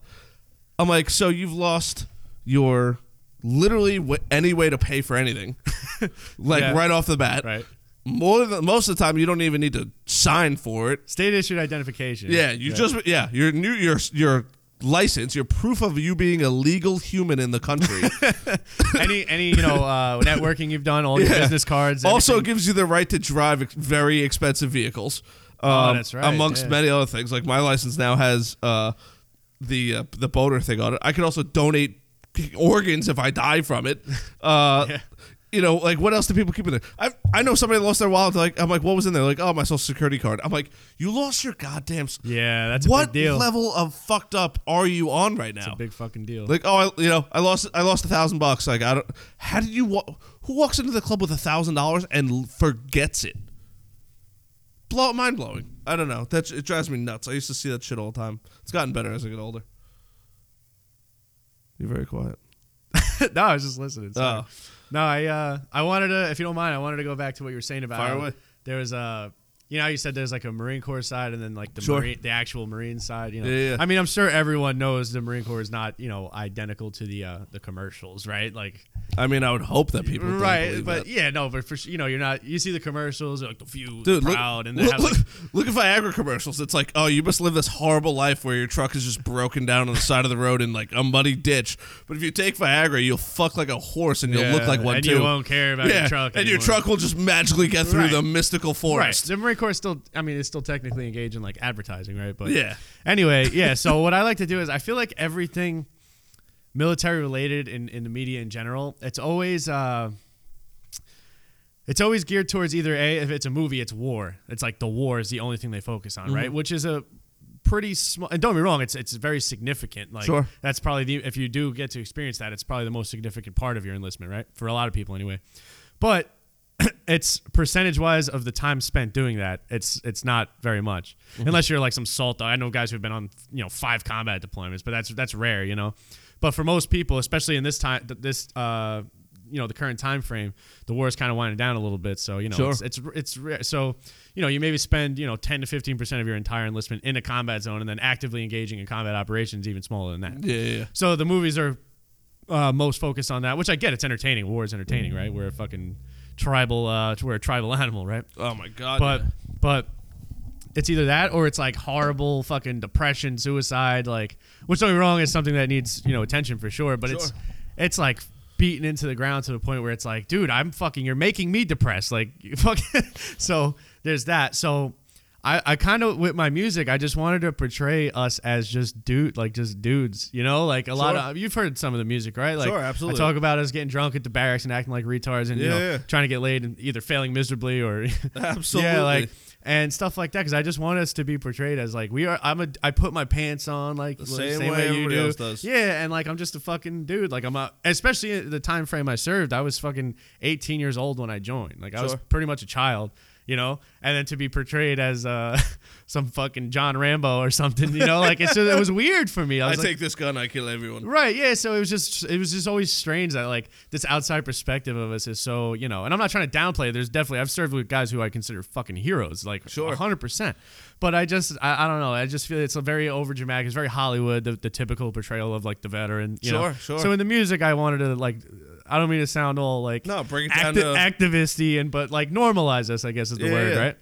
I'm like, so you've lost your literally w- any way to pay for anything, like Yeah. right off the bat. right. More than most of the time, you don't even need to sign for it. State issued identification. Yeah, you just yeah, your new your your license, your proof of you being a legal human in the country. any any you know uh, networking you've done, all your Yeah. business cards. also everything. gives you the right to drive ex- very expensive vehicles. Oh, um, that's right, Amongst yeah. many other things, like my license now has uh, the uh, the boater thing on it. I can also donate organs if I die from it. Uh, Yeah. You know, like what else do people keep in there? I I know somebody lost their wallet. Like I'm like, what was in there? Like, oh, my social security card. I'm like, you lost your goddamn. s- yeah, that's a what big deal. level of fucked up are you on right It's now? a big fucking deal. Like, oh, I, you know, I lost, I lost a thousand bucks. Like, I don't. How did you? Wa- who walks into the club with a thousand dollars and l- forgets it? Blow, mind blowing. I don't know. That it drives me nuts. I used to see that shit all the time. It's gotten better as I get older. You're very quiet. no, I was just listening. sorry. Oh. No, I uh, I wanted to, if you don't mind, I wanted to go back to what you were saying about Fire away. there was a, you know, how you said there's like a Marine Corps side and then like the Sure. Marine, the actual Marine side. You know, Yeah, yeah. I mean, I'm sure everyone knows the Marine Corps is not, you know, identical to the uh, the commercials, right? Like, I mean, I would hope that people right? But that. yeah, no, but for you know, you're not. You see the commercials, like the few, Dude, look, proud, and they look, have like, look at Viagra commercials. It's like, oh, you must live this horrible life where your truck is just broken down on the side of the road in like a muddy ditch. But if you take Viagra, you'll fuck like a horse and you'll look like one and too. you won't care about yeah, your truck, and your truck will just magically get through Right. the mystical Right. forest. The Marine Corps is still, I mean, it's still technically engaged in like advertising, right? But Yeah. Anyway, yeah. So what I like to do is I feel like everything military related in, in the media in general, it's always uh, it's always geared towards either a if it's a movie, it's war. It's like the war is the only thing they focus on, Mm-hmm. right? Which is a pretty small. And don't be wrong, it's it's very significant. Like Sure. that's probably the if you do get to experience that, it's probably the most significant part of your enlistment, right? For a lot of people, anyway. But it's percentage wise of the time spent doing that. It's it's not very much, Mm-hmm. unless you're like some salt. dog. I know guys who've been on you know five combat deployments, but that's that's rare, you know. But for most people, especially in this time, this uh, you know the current time frame, the war is kind of winding down a little bit. So you know Sure. it's, it's it's rare. so you know you maybe spend you know ten to fifteen percent of your entire enlistment in a combat zone, and then actively engaging in combat operations even smaller than that. Yeah, yeah, yeah. So the movies are uh, most focused on that, which I get. It's entertaining. War is entertaining, right? We're a fucking tribal. Uh, we're a tribal animal, right? Oh my god. But yeah. but it's either that or it's like horrible fucking depression, suicide. Like, which don't me wrong, is something that needs you know attention for sure. But it's Sure. it's like beaten into the ground to the point where it's like, dude, I'm fucking. You're making me depressed. Like, you fucking. so there's that. So. I, I kind of with my music, I just wanted to portray us as just dude, like just dudes, you know, like a lot of you've heard some of the music, right? Like Sure, absolutely. I talk about us getting drunk at the barracks and acting like retards, and you Yeah, know, yeah. trying to get laid and either failing miserably or Absolutely. yeah, like and stuff like that. Because I just want us to be portrayed as like we are. I'm a. I put my pants on like the same same, way way, you do. does. Yeah, and like I'm just a fucking dude. Like I'm a. Especially the time frame I served, I was fucking 18 years old when I joined. Like I was pretty much a child. You know, and then to be portrayed as uh, some fucking John Rambo or something, you know, like it's just, it was weird for me. I I like, take this gun, I kill everyone. Right, yeah. So it was just it was just always strange that like this outside perspective of us is so you know, and I'm not trying to downplay. it. There's definitely I've served with guys who I consider fucking heroes, like Sure. hundred percent. But I just I, I don't know. I just feel it's a very over dramatic. It's very Hollywood, the, the typical portrayal of like the veteran. You know? Sure, sure. So in the music, I wanted to like I don't mean to sound all like No, bring it down to activisty and but like normalize us. I guess is the Yeah, word, yeah. right?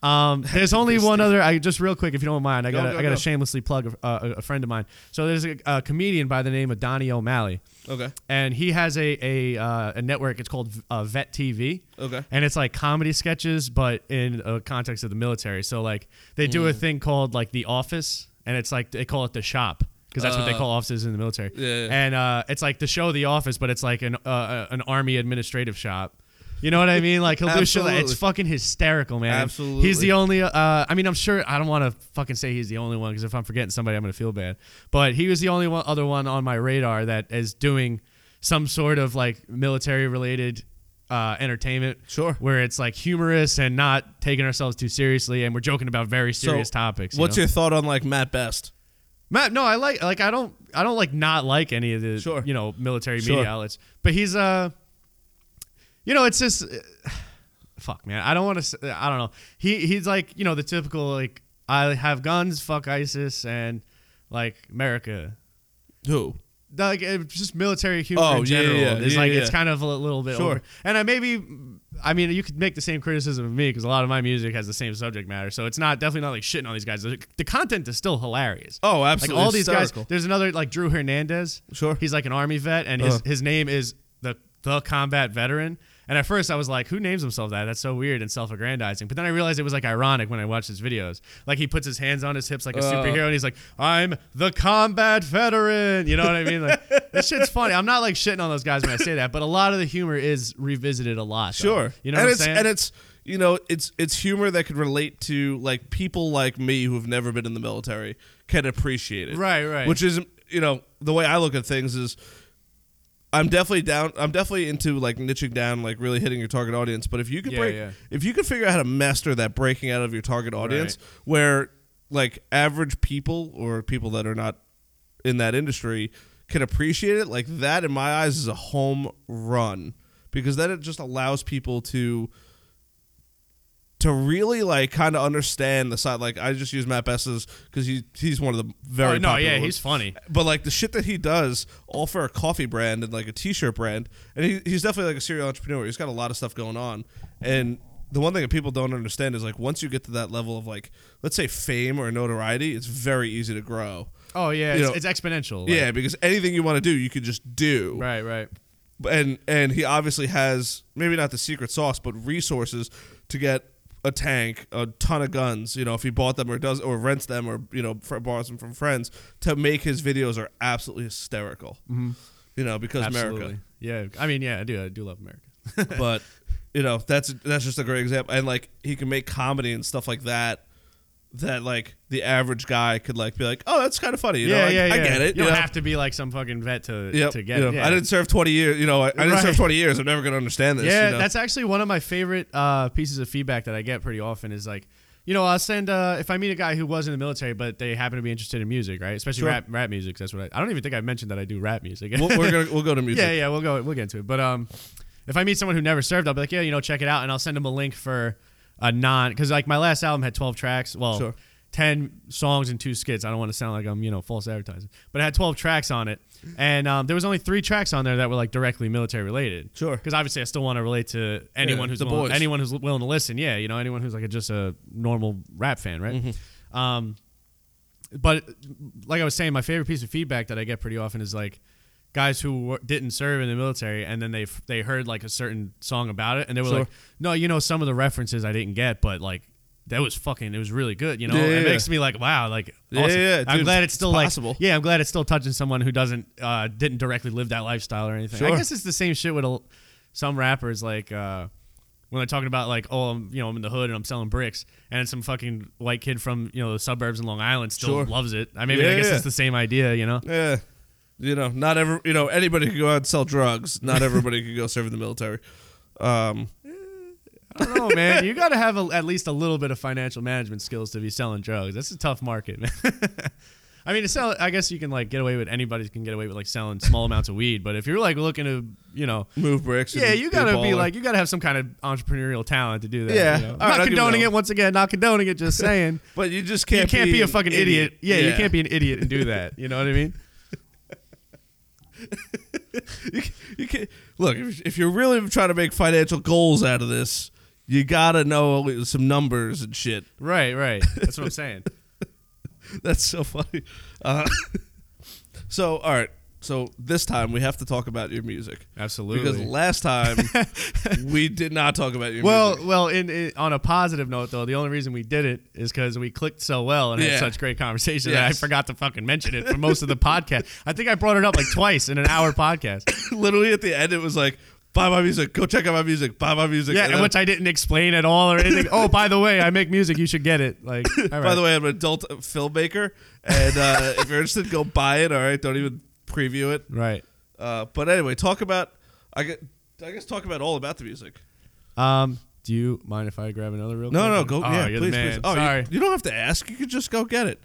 Um, there's only one other. I just real quick, if you don't mind, I got go, I got go. to shamelessly plug a, a, a friend of mine. So there's a, a comedian by the name of Donnie O'Malley, Okay. and he has a a, uh, a network. It's called uh, Vet TV, Okay. and it's like comedy sketches, but in a context of the military. So like they do Mm. a thing called like The Office, and it's like they call it the shop because that's what they Uh, call offices in the military. yeah. And uh, it's like the show The Office, but it's like an uh, an army administrative shop. You know what I mean? Like he'll do shit. Like, it's fucking hysterical, man. Absolutely. He's the only. Uh, I mean, I'm sure. I don't want to fucking say he's the only one because if I'm forgetting somebody, I'm gonna feel bad. But he was the only one, other one on my radar that is doing some sort of like military related uh, entertainment. Sure. Where it's like humorous and not taking ourselves too seriously, and we're joking about very serious topics. you What's know? your thought on like Matt Best? Matt, no, I like like I don't I don't like not like any of the Sure. you know military Sure. media outlets, but he's uh, you know, it's just uh, fuck, man. I don't want to. I don't know. He he's like you know the typical like I have guns, fuck ISIS, and like America. Who? Like it's just military humor Oh, in general. yeah, It's yeah, like yeah. it's kind of a little bit Sure. over. And I maybe, I mean, you could make the same criticism of me because a lot of my music has the same subject matter. So it's not definitely not like shitting on these guys. The, the content is still hilarious. Oh, Like absolutely. all these hysterical. guys. There's another like Drew Hernandez. Sure. He's like an army vet, and his, Uh. his name is the the combat veteran. And at first I was like, who names himself that? That's so weird and self-aggrandizing. But then I realized it was like ironic when I watched his videos. Like he puts his hands on his hips like a Uh. superhero, and he's like, "I'm the combat veteran." You know what I mean? Like this shit's funny. I'm not like shitting on those guys when I say that, but a lot of the humor is revisited a lot. though. Sure. You know and what I'm it's saying? and it's you know it's it's humor that could relate to like people like me who've never been in the military can appreciate it. Right, right. Which is you know the way I look at things is I'm definitely down. I'm definitely into like niching down, like really hitting your target audience. But if you could Yeah, break, yeah. if you could figure out how to master that breaking out of your target audience, where like average people or people that are not in that industry can appreciate it, like that in my eyes is a home run because then it just allows people to to really like kind of understand the side. Like I just use Matt Best's because he he's one of the very oh, no, yeah, ones. he's funny. But like the shit that he does, all for a coffee brand and like a T-shirt brand, and he, he's definitely like a serial entrepreneur. He's got a lot of stuff going on, and the one thing that people don't understand is like once you get to that level of like let's say fame or notoriety, it's very easy to grow. Oh yeah, it's, know, it's exponential. like- yeah, because anything you want to do, you can just do. Right, right. And and he obviously has maybe not the secret sauce, but resources to get a tank, a ton of guns. You know, if he bought them or does or rents them or you know borrows them from friends to make his videos are absolutely hysterical. Mm-hmm. You know, because Absolutely. America. Yeah, I mean, yeah, I do. I do love America. but you know that's that's just a great example and like he can make comedy and stuff like that that like the average guy could like be like oh that's kind of funny you know yeah, I, yeah, I get it You don't know? have to be like some fucking vet to Yep, to get you know, it. Yeah. I didn't serve 20 years you know I, I didn't Right. serve 20 years I'm never gonna understand this yeah, you know? that's actually one of my favorite uh, pieces of feedback that I get pretty often is like, you know, I'll send uh, if I meet a guy who was in the military but they happen to be interested in music, right? Especially Sure. rap rap music. That's what I, I don't even think I mentioned that I do rap music. we'll, we're gonna we'll go to music yeah, yeah, we'll go we'll get into it. But um, if I meet someone who never served, I'll be like, yeah, you know, check it out, and I'll send them a link for a non because like my last album had 12 tracks. Well. Sure. 10 songs and two skits. I don't want to sound like I'm, you know, false advertising. But it had 12 tracks on it. And um, there was only three tracks on there that were like directly military related. Sure. Because obviously I still want to relate to anyone Yeah, who's the willing, anyone who's willing to listen. Yeah, you know, anyone who's like a, just a normal rap fan, right? Mm-hmm. Um, but like I was saying, my favorite piece of feedback that I get pretty often is like guys who didn't serve in the military and then they they heard like a certain song about it and they were Sure. like, no, you know, some of the references I didn't get, but like. That was fucking. It was really good, you know. Yeah, it yeah. makes me like, wow, like, Yeah, awesome. yeah, I'm dude, glad it's it's still like, possible. yeah, I'm glad it's still touching someone who doesn't, uh, didn't directly live that lifestyle or anything. I guess it's the same shit with a, some rappers, like, uh, when they're talking about like, oh, I'm, you know, I'm in the hood and I'm selling bricks, and some fucking white kid from you know the suburbs in Long Island still Sure. loves it. I mean, Yeah, I guess yeah. it's the same idea, you know. yeah you know not every you know anybody could go out and sell drugs not everybody could go serve in the military um I don't know, man. You got to have a, at least a little bit of financial management skills to be selling drugs. That's a tough market, man. I mean, to sell, I guess you can like get away with anybody can get away with like selling small amounts of weed, but if you're like looking to, you know, Move bricks. yeah, you gotta be like, you gotta have some kind of entrepreneurial talent to do that. Yeah. you know? Not you condoning it once again, not condoning it. Just saying, but you just can't. You can't be a fucking idiot. Yeah, you can't be an idiot and do that. You know what I mean? you, can- you can look if, if you're really trying to make financial goals out of this you gotta know some numbers and shit Right, right. That's what I'm saying. that's so funny uh, so all right so this time we have to talk about your music Absolutely. because last time we did not talk about your Well, music well. In, in on a positive note, though, the only reason we did it is because we clicked so well and Yeah. had such great conversation that I forgot to fucking mention it for most of the podcast. I think I brought it up like twice in an hour podcast. literally at the end it was like buy my music go check out my music buy my music Yeah, And and then- which I didn't explain at all or anything. oh, by the way, I make music. You should get it. Like, all by the way i'm an adult filmmaker and uh, if you're interested go buy it all right don't even preview it right. Uh, but anyway, talk about. I get. I guess talk about all about the music. Um, do you mind if I grab another real? No, quick no, one? go. Oh, yeah, you're please, the man. please. Oh, you- Sorry. You, don't have to ask. You could just go get it.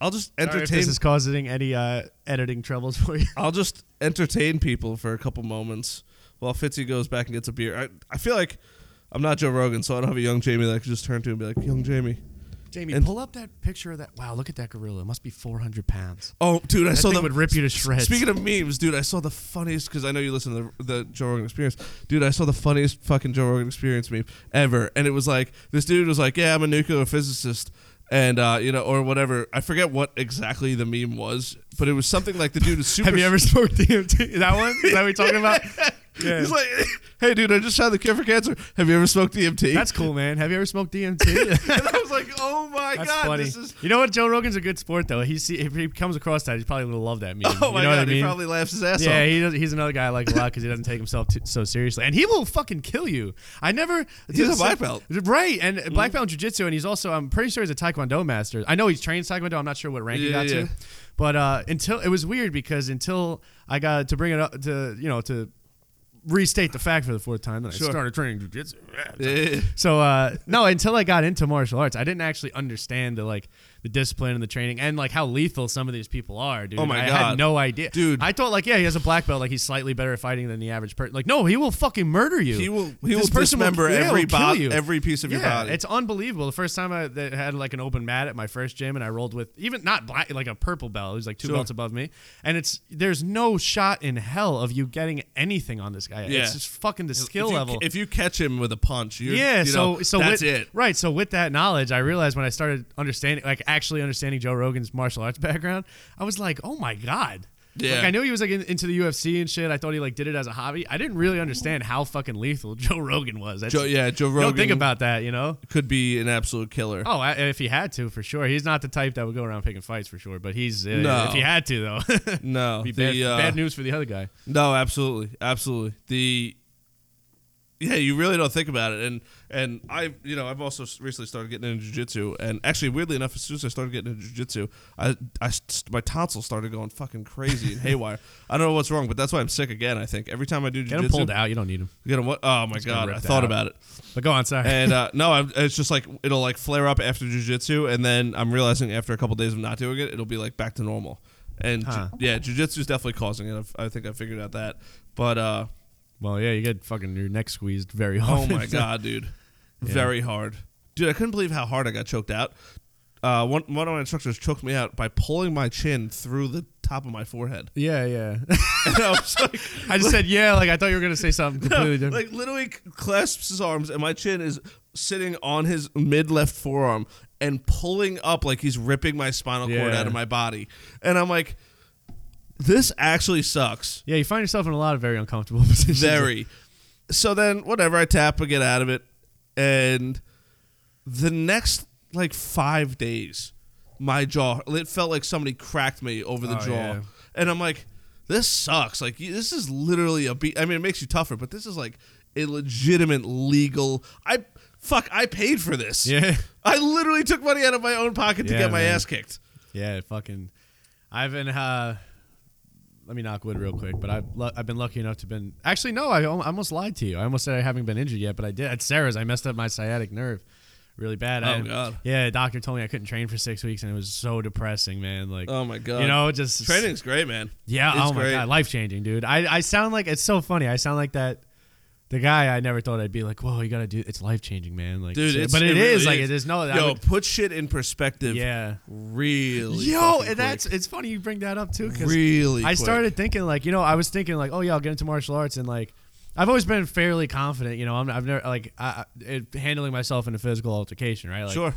I'll just Sorry if entertain. this is causing any uh, editing troubles for you. I'll just entertain people for a couple moments while Fitzy goes back and gets a beer. I, I feel like I'm not Joe Rogan, so I don't have a young Jamie that I could just turn to and be like, "Young Jamie." Jamie, And- pull up that picture of that. Wow, look at that gorilla. It must be 400 pounds. Oh, dude, I That saw that. would rip you to shreds. Speaking of memes, dude, I saw the funniest because I know you listen to the, the Joe Rogan Experience. Dude, I saw the funniest fucking Joe Rogan Experience meme ever, and it was like this dude was like, "Yeah, I'm a nuclear physicist." And uh, you know, or whatever. I forget what exactly the meme was, but it was something like the dude is super. Have you ever smoked DMT? That one? Is that what you're talking about? Yeah. He's like, "Hey, dude, I just found the cure for cancer. Have you ever smoked DMT?" That's cool, man. Have you ever smoked DMT? and I was like, "Oh my That's god, funny. this is." You know what? Joe Rogan's a good sport, though. He see if he comes across that, he's probably gonna love that meme. Oh my you know god, what I mean? he probably laughs his ass off. yeah, off. he does, he's another guy I like a lot because he doesn't take himself too, so seriously, and he will fucking kill you. I never. He's a black belt. right? And black belt in jiu-jitsu, and he's also I'm pretty sure he's a taekwondo master. I know he's trained taekwondo. I'm not sure what rank he got yeah. to, but uh, until it was weird because until I got to bring it up to you know to restate the fact for the fourth time that Sure. I started training jiu-jitsu. So uh, no, until I got into martial arts, I didn't actually understand the like the discipline and the training and like how lethal some of these people are, dude. Oh my I God. had no idea, Dude. I thought like, yeah, he has a black belt, like he's slightly better at fighting than the average person. Like, no, he will fucking murder you. He will. He This will person will- dismember yeah, every will kill you. every piece of yeah, your body. it's unbelievable. The first time I that had like an open mat at my first gym, and I rolled with even not black, like a purple belt. It was like two Sure. belts above me, and it's there's no shot in hell of you getting anything on this guy. Yeah. It's just fucking the skill if you, level. If you catch him with a punch, you're, Yeah, you so know, so that's with, it. Right, so with that knowledge, I realized when I started understanding, like actually understanding Joe Rogan's martial arts background, I was like, oh my god. Yeah. Like I knew he was like in, into the UFC and shit. I thought he like did it as a hobby. I didn't really understand how fucking lethal Joe Rogan was. That's, Joe, yeah, Joe Rogan don't think about that, you know? could be an absolute killer. Oh, I, if he had to, for sure. He's not the type that would go around picking fights, for sure. But he's uh, No. if he had to, though, no, the, bad, uh, bad news for the other guy. No, absolutely, absolutely. The yeah, you really don't think about it, and and I, you know, I've also recently started getting into jujitsu, and actually, weirdly enough, as soon as I started getting into jujitsu, I, I, my tonsils started going fucking crazy and haywire. I don't know what's wrong, but that's why I'm sick again. I think every time I do jujitsu, Get jujitsu, pulled out. You don't need him. Get 'em what? Oh my god, I thought out. about it. But go on, sorry. and uh, no, I'm, it's just like it'll like flare up after jujitsu, and then I'm realizing after a couple days of not doing it, it'll be like back to normal. And ju- yeah, jujitsu is definitely causing it. I've, I think I figured out that. But uh, well, yeah, you get fucking your neck squeezed very hard. oh my god, dude, very hard, dude. I couldn't believe how hard I got choked out. Uh, one one of my instructors choked me out by pulling my chin through the top of my forehead. Yeah, yeah. And I was like, I just said yeah, like I thought you were gonna say something completely different. like literally clasps his arms, and my chin is sitting on his mid left forearm and pulling up like he's ripping my spinal cord Yeah. out of my body. And I'm like, this actually sucks. yeah, you find yourself in a lot of very uncomfortable positions. Very. So then, whatever, I tap, I get out of it, and the next like five days, my jaw it felt like somebody cracked me over the Oh, jaw, yeah. and I'm like, this sucks. Like this is literally a beat. I mean, it makes you tougher, but this is like a legitimate legal. I fuck. I paid for this. Yeah. I literally took money out of my own pocket to get my man. ass kicked. Yeah, fucking. I've been uh, let me knock wood real quick. But I've I've been lucky enough to been actually no, I I almost lied to you. I almost said I haven't been injured yet, but I did. At Sarah's, I messed up my sciatic nerve really bad. Oh, I- God. Yeah, doctor told me I couldn't train for six weeks, and it was so depressing, man. Like, Oh my god. you know, just training's great, man. Yeah. It's oh my great. god, life changing, dude. I I sound like it's so funny. I sound like that. The guy I never thought I'd be like, whoa, you gotta do. It's life changing, man. Like, Dude, it's, but it really is like it is no. I Yo, would- put shit in perspective. yeah. Really. Yo, and that's it's funny you bring that up too because really. I quick. started thinking like you know I was thinking like oh yeah I'll get into martial arts and like I've always been fairly confident you know I'm, I've never like I, I- it, handling myself in a physical altercation right like Sure.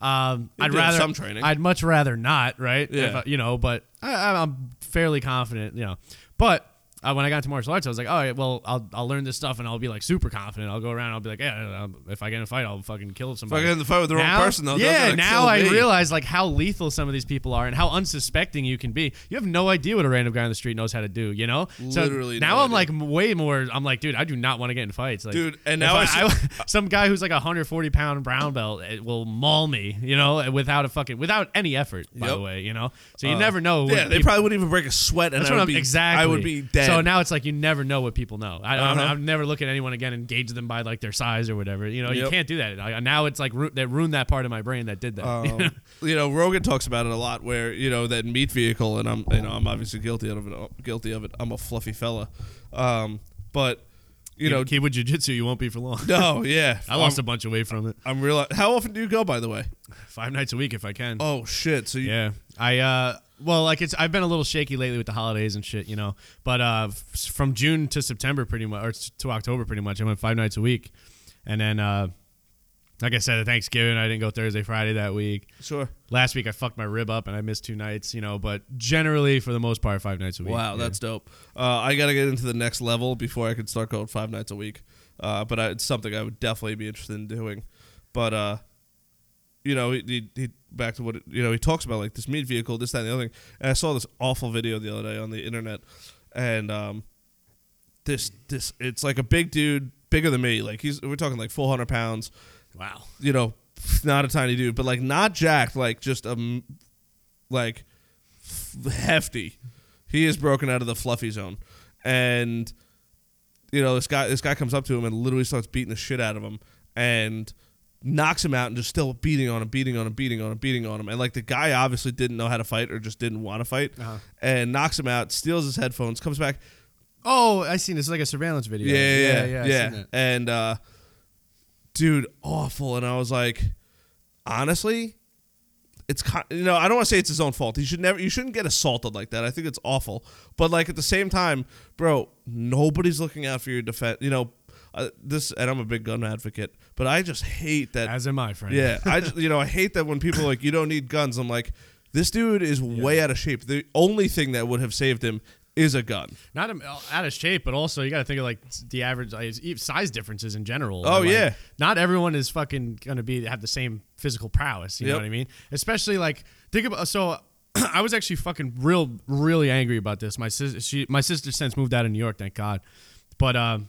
um I'd rather some training. I'd much rather not right If Yeah. I- you know but I, I'm fairly confident you know but. Uh, when I got into martial arts, I was like, "All right, well, I'll I'll learn this stuff and I'll be like super confident. I'll go around, I'll be like, yeah, um, if I get in a fight, I'll fucking kill somebody. If I get in the fight with the wrong person, though, yeah. Now I me. realize like how lethal some of these people are and how unsuspecting you can be. You have no idea what a random guy on the street knows how to do. You know, so Literally now no I'm like way more. I'm like, dude, I do not want to get in fights, like, Dude, and now I I, I- some guy who's like a 140 pound brown belt it will maul me. You know, without a fucking without any effort. By Yep. the way, you know, so you Uh, never know. Yeah, they people- probably wouldn't even break a sweat, and that's I what would I'm be exactly. I would be dead. So now it's like you never know what people know. I, Uh-huh. I'm never look at anyone again and gauge them by like their size or whatever. You know, you can't do that. Now it's like ru- that ruined that part of my brain that did that. Um, you know, Rogan talks about it a lot, where you know that meat vehicle, and I'm, you know, I'm obviously guilty of it. Guilty of it. I'm a fluffy fella, um, but you know, keep with jujitsu, you won't be for long. no, yeah, I lost I'm, a bunch of weight from it. I'm real. How often do you go, by the way? Five nights a week if I can. Oh shit! So you, Yeah, I uh, well, like it's I've been a little shaky lately with the holidays and shit, you know. But uh, f- from June to September, pretty much, or to October, pretty much, I went five nights a week, and then uh, like I said, at Thanksgiving, I didn't go Thursday, Friday that week. sure. Last week, I fucked my rib up and I missed two nights, you know. But generally, for the most part, five nights a week. Wow, yeah. that's dope. Uh, I got to get into the next level before I can start going five nights a week. Uh, but I, it's something I would definitely be interested in doing. But uh, you know, he, he, he back to what it- you know he talks about like this meat vehicle, this that and the other thing. And I saw this awful video the other day on the internet, and um, this this it's like a big dude, bigger than me. Like he's we're talking like four hundred pounds. Wow. You know, not a tiny dude, but like not jacked, like just a like hefty. He is broken out of the fluffy zone, and you know this guy this guy comes up to him and literally starts beating the shit out of him and knocks him out and just still beating on him, beating on him, beating on him, beating on him. And like the guy obviously didn't know how to fight or just didn't want to fight, Uh-huh. and knocks him out, steals his headphones, comes back, Oh, I seen this. It's like a surveillance video. yeah, yeah, yeah. yeah. I seen that. And uh, dude, awful. And I was like, honestly, it's kind. You know, I don't want to say it's his own fault. He should never. You shouldn't get assaulted like that. I think it's awful. But like at the same time, bro, nobody's looking out for your defense. You know, uh, this. And I'm a big gun advocate, but I just hate that. As am I, friend. Yeah, I just, you know I hate that when people are like you don't need guns. I'm like, this dude is way out of shape. The only thing that would have saved him is a gun. not um, out of shape, but also you got to think of like the average size differences in general. Oh, Like, yeah. not everyone is fucking gonna be have the same physical prowess. You know what I mean? Especially like think about so. I was actually fucking real, really angry about this. My sister, she, my sister since moved out of New York, thank God. But um,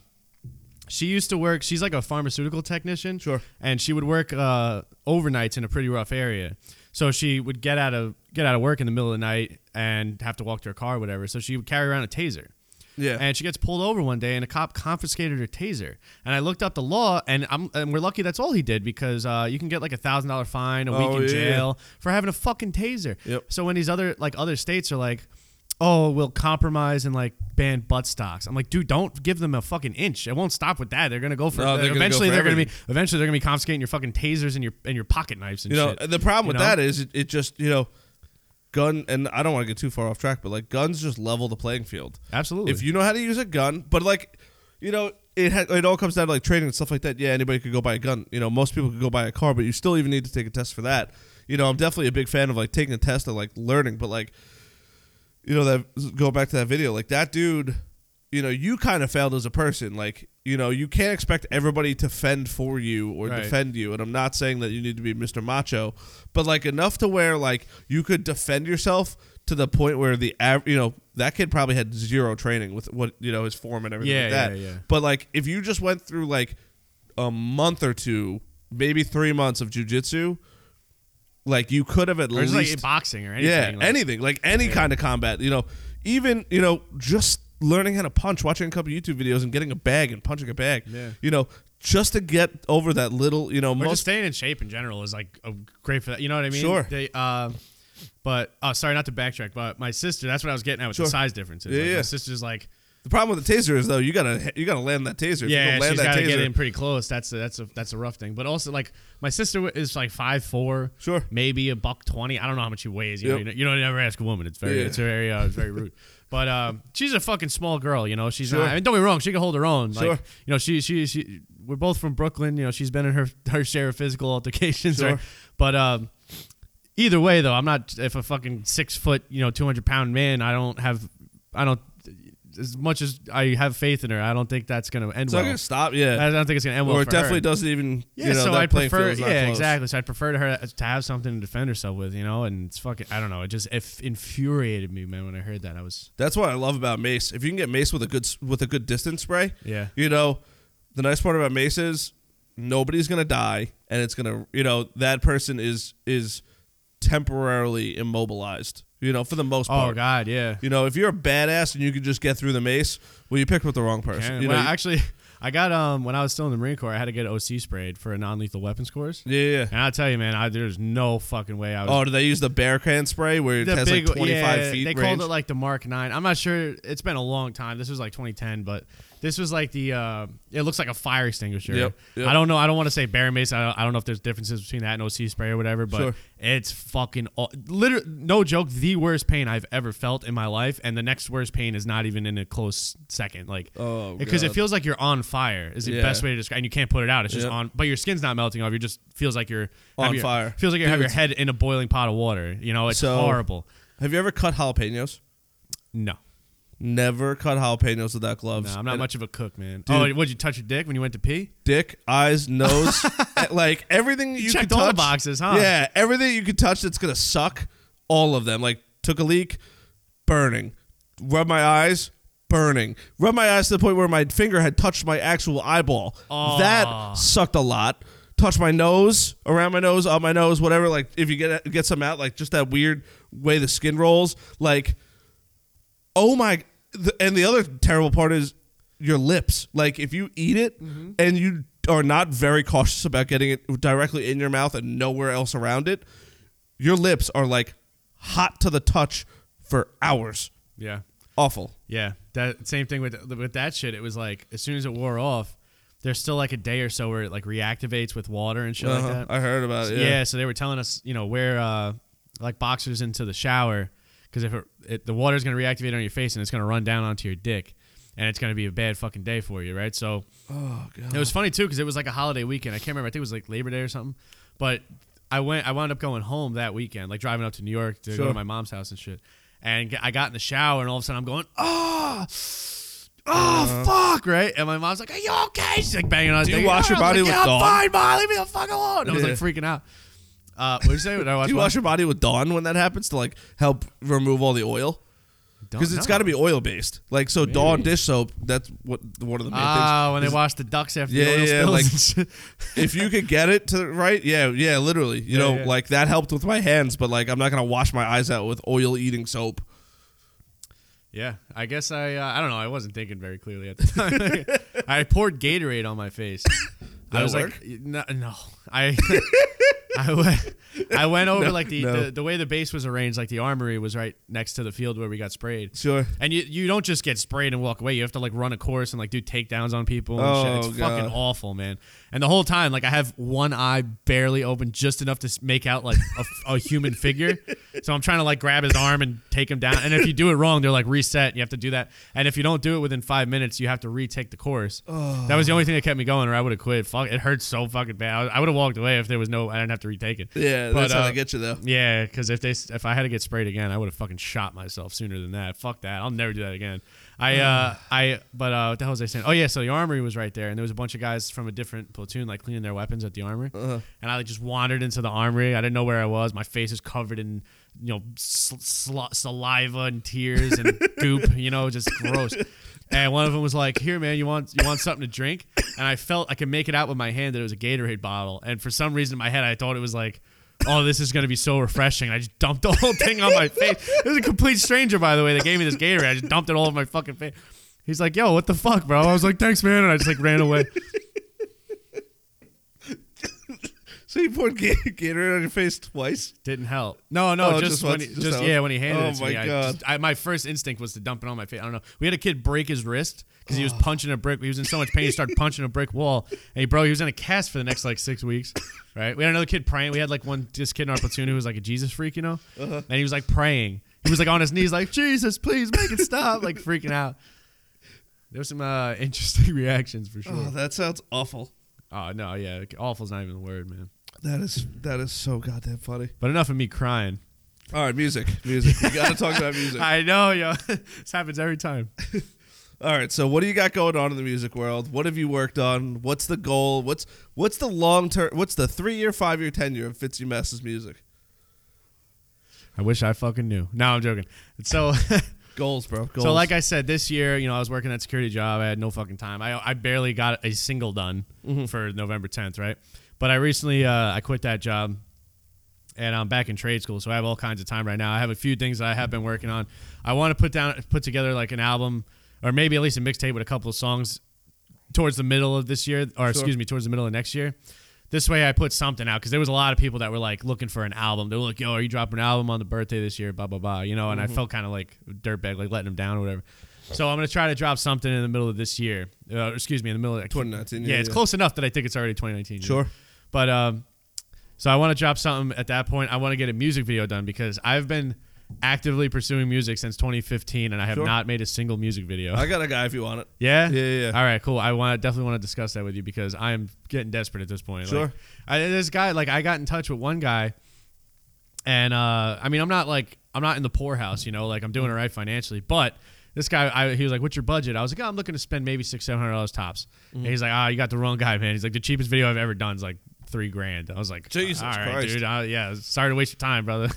she used to work. She's like a pharmaceutical technician. Sure. And she would work uh, overnights in a pretty rough area. So she would get out of get out of work in the middle of the night and have to walk to her car, or whatever. So she would carry around a taser. Yeah. And she gets pulled over one day, and a cop confiscated her taser. And I looked up the law, and I'm and we're lucky that's all he did because uh, you can get like a thousand dollar fine, a week Oh, in yeah. jail for having a fucking taser. Yep. So when these other like other states are like, oh, we'll compromise and like ban butt stocks. I'm like, dude, don't give them a fucking inch. It won't stop with that. They're gonna go for. No, they're gonna go eventually, for they're gonna be. Eventually, they're gonna be confiscating your fucking tasers and your and your pocket knives and you know shit. the problem you with know? that is it, it just you know gun and i don't want to get too far off track but like guns just level the playing field Absolutely. if you know how to use a gun but like you know it ha- it all comes down to like training and stuff like that yeah anybody could go buy a gun you know most people could go buy a car but you still even need to take a test for that you know i'm definitely a big fan of like taking a test and like learning but like you know that go back to that video like that dude you know you kind of failed as a person like you know you can't expect everybody to fend for you or Right. defend you and i'm not saying that you need to be mr macho but like enough to where like you could defend yourself to the point where the av- you know that kid probably had zero training with what you know his form and everything Yeah, like that yeah, yeah. but like if you just went through like a month or two maybe three months of jujitsu like you could have at or least like boxing or anything. yeah, like- anything like any kind of combat. You know, even you know just learning how to punch, watching a couple YouTube videos and getting a bag and punching a bag. Yeah. You know, just to get over that little, you know, Or just most staying in shape in general is like a great for that. You know what I mean? Sure. They, uh, but oh, sorry, not to backtrack, but my sister. That's what I was getting at with Sure. the size differences. Yeah, Like, yeah. My sister's like, the problem with the taser is though you gotta you gotta land that taser. If you yeah, don't land she's that got to get taser- in pretty close. That's a, that's a that's a rough thing. But also like my sister is like five four, Sure. maybe a buck twenty. I don't know how much she weighs. You know, Yep. you, know, you don't never ask a woman. It's very Yeah. it's very uh, it's very rude. But um, she's a fucking small girl. You know, she's Sure. not. I mean, don't be wrong. She can hold her own. Like, Sure. you know, she she she. We're both from Brooklyn. You know, she's been in her her share of physical altercations. Sure. Right? But um, either way, though, I'm not. If a fucking six foot, you know, two hundred pound man, I don't have. I don't. As much as I have faith in her, I don't think that's gonna end It's not well. gonna stop. Yeah. I don't think it's gonna end well. or it definitely her. doesn't even. Yeah, you know, so I prefer. Yeah, close. exactly. So I prefer to her to have something to defend herself with, you know. And it's fucking. I don't know. It just it infuriated me, man, when I heard that. I was. That's what I love about mace. If you can get mace with a good with a good distance spray, Yeah. you know, the nice part about mace is nobody's gonna die, and it's gonna, you know, that person is is temporarily immobilized. You know, for the most part. Oh. God, yeah. You know, if you're a badass and you can just get through the mace, well, you picked with the wrong person. You know, I actually, I got um when I was still in the Marine Corps, I had to get OC sprayed for a non-lethal weapons course. yeah, yeah. And I'll tell you, man, I, there's no fucking way I was. Oh, do they use the bear can spray where it has big, like 25 yeah, feet They range? called it like the Mark Nine. I'm not sure. It's been a long time. This was like 2010, but this was like the. Uh, it looks like a fire extinguisher. Yep, yep. I don't know. I don't want to say bear mace. I don't, I don't know if there's differences between that and OC spray or whatever, but Sure. it's fucking. Literally, no joke. The worst pain I've ever felt in my life, and the next worst pain is not even in a close second. Like, Oh, because it feels like you're on fire. Is the Yeah. best way to describe. And you can't put it out. It's just Yep. on. But your skin's not melting off. You just feels like you're On your- fire. Feels like you have your head in a boiling pot of water. You know, it's So- horrible. Have you ever cut jalapenos? No. Never cut jalapenos without gloves. No, I'm not And much of a cook, man. Dude. oh, would you touch your dick when you went to pee? Dick, eyes, nose, eh, like everything you checked could all the touch. boxes, huh? Yeah, everything you could touch that's gonna suck. All of them. Like took a leak, burning. Rub my eyes, burning. Rub my eyes to the point where my finger had touched my actual eyeball. Aw. That sucked a lot. Touch my nose, around my nose, on my nose, whatever. Like if you get get some out, like just that weird way the skin rolls. Like, oh my! The, and the other terrible part is your lips. Like if you eat it Mm-hmm. and you are not very cautious about getting it directly in your mouth and nowhere else around it, your lips are like hot to the touch for hours. Yeah. Awful. Yeah. That same thing with with that shit. It was like as soon as it wore off, there's still like a day or so where it like reactivates with water and shit Uh-huh. like that. I heard about it. yeah. Yeah. So they were telling us, you know, wear uh, like boxers into the shower because if it, it, the water's gonna reactivate on your face and it's gonna run down onto your dick. And it's gonna be a bad fucking day for you, right? So Oh god. It was funny too because it was like a holiday weekend. I can't remember. I think it was like Labor Day or something. But I went. I wound up going home that weekend, like driving up to New York to go to my mom's house and shit. And I got in the shower, and all of a sudden I'm going, oh, oh, fuck, right? And my mom's like, "Are you okay?" She's like banging on. Do you wash your body like, with yeah? I'm fine, mom. Leave me the fuck alone. I was Yeah. like freaking out. Uh, what you say? Did I watch Do you wash your body with Dawn when that happens to like help remove all the oil? Because it's got to be oil based. Like so, Dawn dish soap. That's what one of the main Ah, things. when they is wash the ducks after Yeah, the oil yeah, spills. like- and shit. if you could get it to the right, yeah, yeah, literally. You know, yeah. like that helped with my hands, but like I'm not gonna wash my eyes out with oil eating soap. Yeah, I guess I uh, I don't know. I wasn't thinking very clearly at the time. I poured Gatorade on my face. I That was like, no, no. I I went I went over No, like the, no. the the way the base was arranged. Like the armory was right next to the field where we got sprayed. Sure. And you, you don't just get sprayed and walk away. You have to like run a course and like do takedowns on people and shit. Oh, It's fucking awful, man. And the whole time, like I have one eye barely open, just enough to make out like a, a human figure. So I'm trying to like grab his arm and take him down. And if you do it wrong, they're like reset. You have to do that. And if you don't do it within five minutes, you have to retake the course. Oh. That was the only thing that kept me going, or I would have quit. Fuck, it hurts so fucking bad. I, would have walked away if there was no. I didn't have to retake it. Yeah, But, that's how uh, they get you though. Yeah, because if they if I had to get sprayed again, I would have fucking shot myself sooner than that. Fuck that. I'll never do that again. I uh I but uh what the hell was I saying? Oh yeah, so the armory was right there, and there was a bunch of guys from a different platoon like cleaning their weapons at the armory, Uh-huh. and I like, just wandered into the armory. I didn't know where I was. My face is covered in you know sl- saliva and tears and goop. You know, just gross. And one of them was like, "Here, man, you want you want something to drink?" And I felt I could make it out with my hand that it was a Gatorade bottle. And for some reason in my head, I thought it was like oh, this is gonna be so refreshing. I just dumped the whole thing on my face. It was a complete stranger, by the way, that gave me this Gatorade. I just dumped it all over my fucking face. He's like, yo, what the fuck, bro? I was like, thanks, man, and I just like ran away. So you poured Ga- Gatorade on your face twice? Didn't help. No, no, Oh, just, just when once- he, just just, that yeah, when he handed Oh it to my me. I God. just, I, my first instinct was to dump it on my face. I don't know. We had a kid break his wrist because he was punching a brick. He was in so much pain, he started punching a brick wall, and he bro, he was in a cast for the next like six weeks. Right? We had another kid praying. We had like one this kid in our platoon who was like a Jesus freak, you know, Uh-huh. and he was like praying. He was like on his knees, like Jesus, please make it stop, like freaking out. There was some uh, interesting reactions for sure. Oh, that sounds awful. Oh no, yeah, awful's not even the word, man. That is that is so goddamn funny. But enough of me crying. All right, music, music. We gotta talk about music. I know, yo. this happens every time. All right, so what do you got going on in the music world? What have you worked on? What's the goal? What's what's the long term? What's the three year, five year, ten year of Fitzy Mess's music I wish I fucking knew. No, I'm joking. So, goals, bro? Goals. so like I said, this year, you know, I was working that security job. I had no fucking time. I, I barely got a single done mm-hmm. for November 10th, right? But I recently, uh, I quit that job, and I'm back in trade school, so I have all kinds of time right now. I have a few things that I have been working on. I want to put down, put together like an album, or maybe at least a mixtape with a couple of songs towards the middle of this year, or excuse me, towards the middle of next year. This way, I put something out because there was a lot of people that were like looking for an album. They were like, "Yo, are you dropping an album on the birthday this year?" Blah blah blah. You know, and I felt kind of like dirtbag, like letting them down or whatever. So I'm gonna try to drop something in the middle of this year. Uh, excuse me, in the middle of 2019, Yeah, yeah, it's yeah. close enough that I think it's already 2019. you know? Sure. But um, so I want to drop something at that point. I want to get a music video done because I've been actively pursuing music since 2015, and I have Sure. not made a single music video. I got a guy if you want it. yeah, Yeah, yeah, yeah. All right, cool. I want definitely want to discuss that with you because I am getting desperate at this point. Sure. Like, I, this guy, like, I got in touch with one guy, and uh, I mean, I'm not like I'm not in the poorhouse, you know, like I'm doing it right financially, but. This guy, I, he was like, "What's your budget?" I was like, oh, "I'm looking to spend maybe six, seven hundred dollars tops." And he's like, "Ah, you got the wrong guy, man." He's like, "The cheapest video I've ever done is like three grand." I was like, Jesus all right, Christ. dude. Uh, yeah, sorry to waste your time, brother."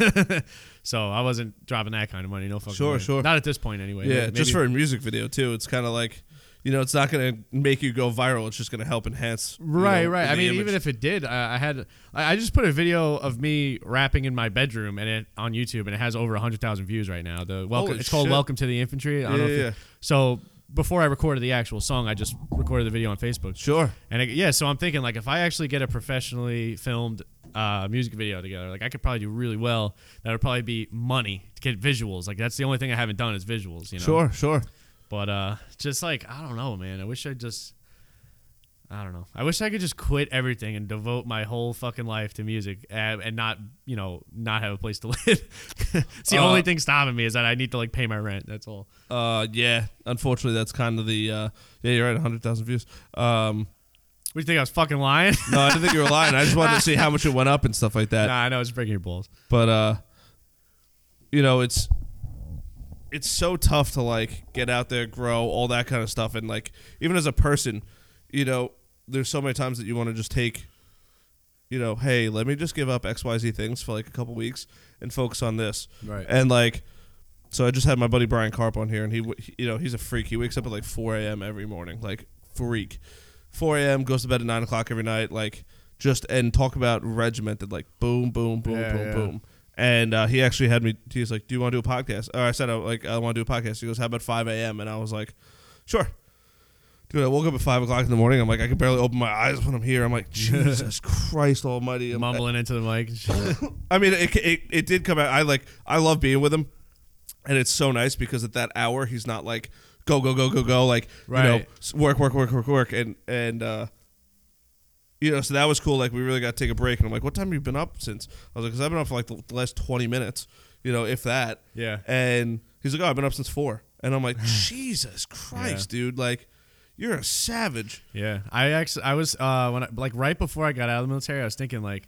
so I wasn't dropping that kind of money. No fucking Sure, way. sure. Not at this point, anyway. Yeah, Maybe- just for a music video too. It's kind of like, you know, it's not gonna make you go viral. It's just gonna help enhance. you Right, know, right. the I mean, image. even if it did, I, I had I, I just put a video of me rapping in my bedroom and it on YouTube, and it has over hundred thousand views right now. The welcome, Holy it's called shit. "Welcome to the Infantry." I don't Yeah, know if yeah, you- yeah. So before I recorded the actual song, I just recorded the video on Facebook. sure. And it, yeah, so I'm thinking like if I actually get a professionally filmed uh, music video together, like I could probably do really well. That would probably be money to get visuals. Like that's the only thing I haven't done is visuals. You know. Sure, sure. But uh, just like I don't know, man. I wish I just. I don't know. I wish I could just quit everything and devote my whole fucking life to music and, and not, you know, not have a place to live. it's the Uh, only thing stopping me is that I need to like pay my rent. That's all. Uh, yeah. Unfortunately, that's kind of the. Uh, yeah, you're right. hundred thousand views. Um, What do you think I was fucking lying? no, I didn't think you were lying. I just wanted to see how much it went up and stuff like that. nah, I know it's breaking your balls. But uh, you know, it's it's so tough to like get out there, grow, all that kind of stuff, and like even as a person, you know, there's so many times that you want to just take, you know, hey, let me just give up X Y Z things for like a couple weeks and focus on this, Right. and like. So I just had my buddy Brian Carp on here, and he, you know, he's a freak. He wakes up at like 4 a.m. every morning, like freak. 4 a.m. goes to bed at nine o'clock every night, like just and talk about regimented, like boom, boom, boom, Yeah, boom, yeah. boom. And uh, he actually had me. He's like, "Do you want to do a podcast?" Or I said, "I like I want to do a podcast." He goes, "How about 5 a.m.?" And I was like, "Sure." Dude, I woke up at five o'clock in the morning. I'm like, I can barely open my eyes when I'm here. I'm like, Jesus Christ Almighty! I'm- Mumbling into the mic. and shit. I mean, it, it it did come out. I like I love being with him, and it's so nice because at that hour he's not like go go go go go like you know Right. s- work work work work work and and uh, you know so that was cool. Like we really got to take a break, and I'm like, what time have you been up since? I was like, because I've been up for like the, the last 20 minutes, you know, if that. yeah. And he's like, oh, I've been up since four, and I'm like, Jesus Christ, dude, like you're a savage. Yeah, I actually I was uh when I, like right before I got out of the military, I was thinking like,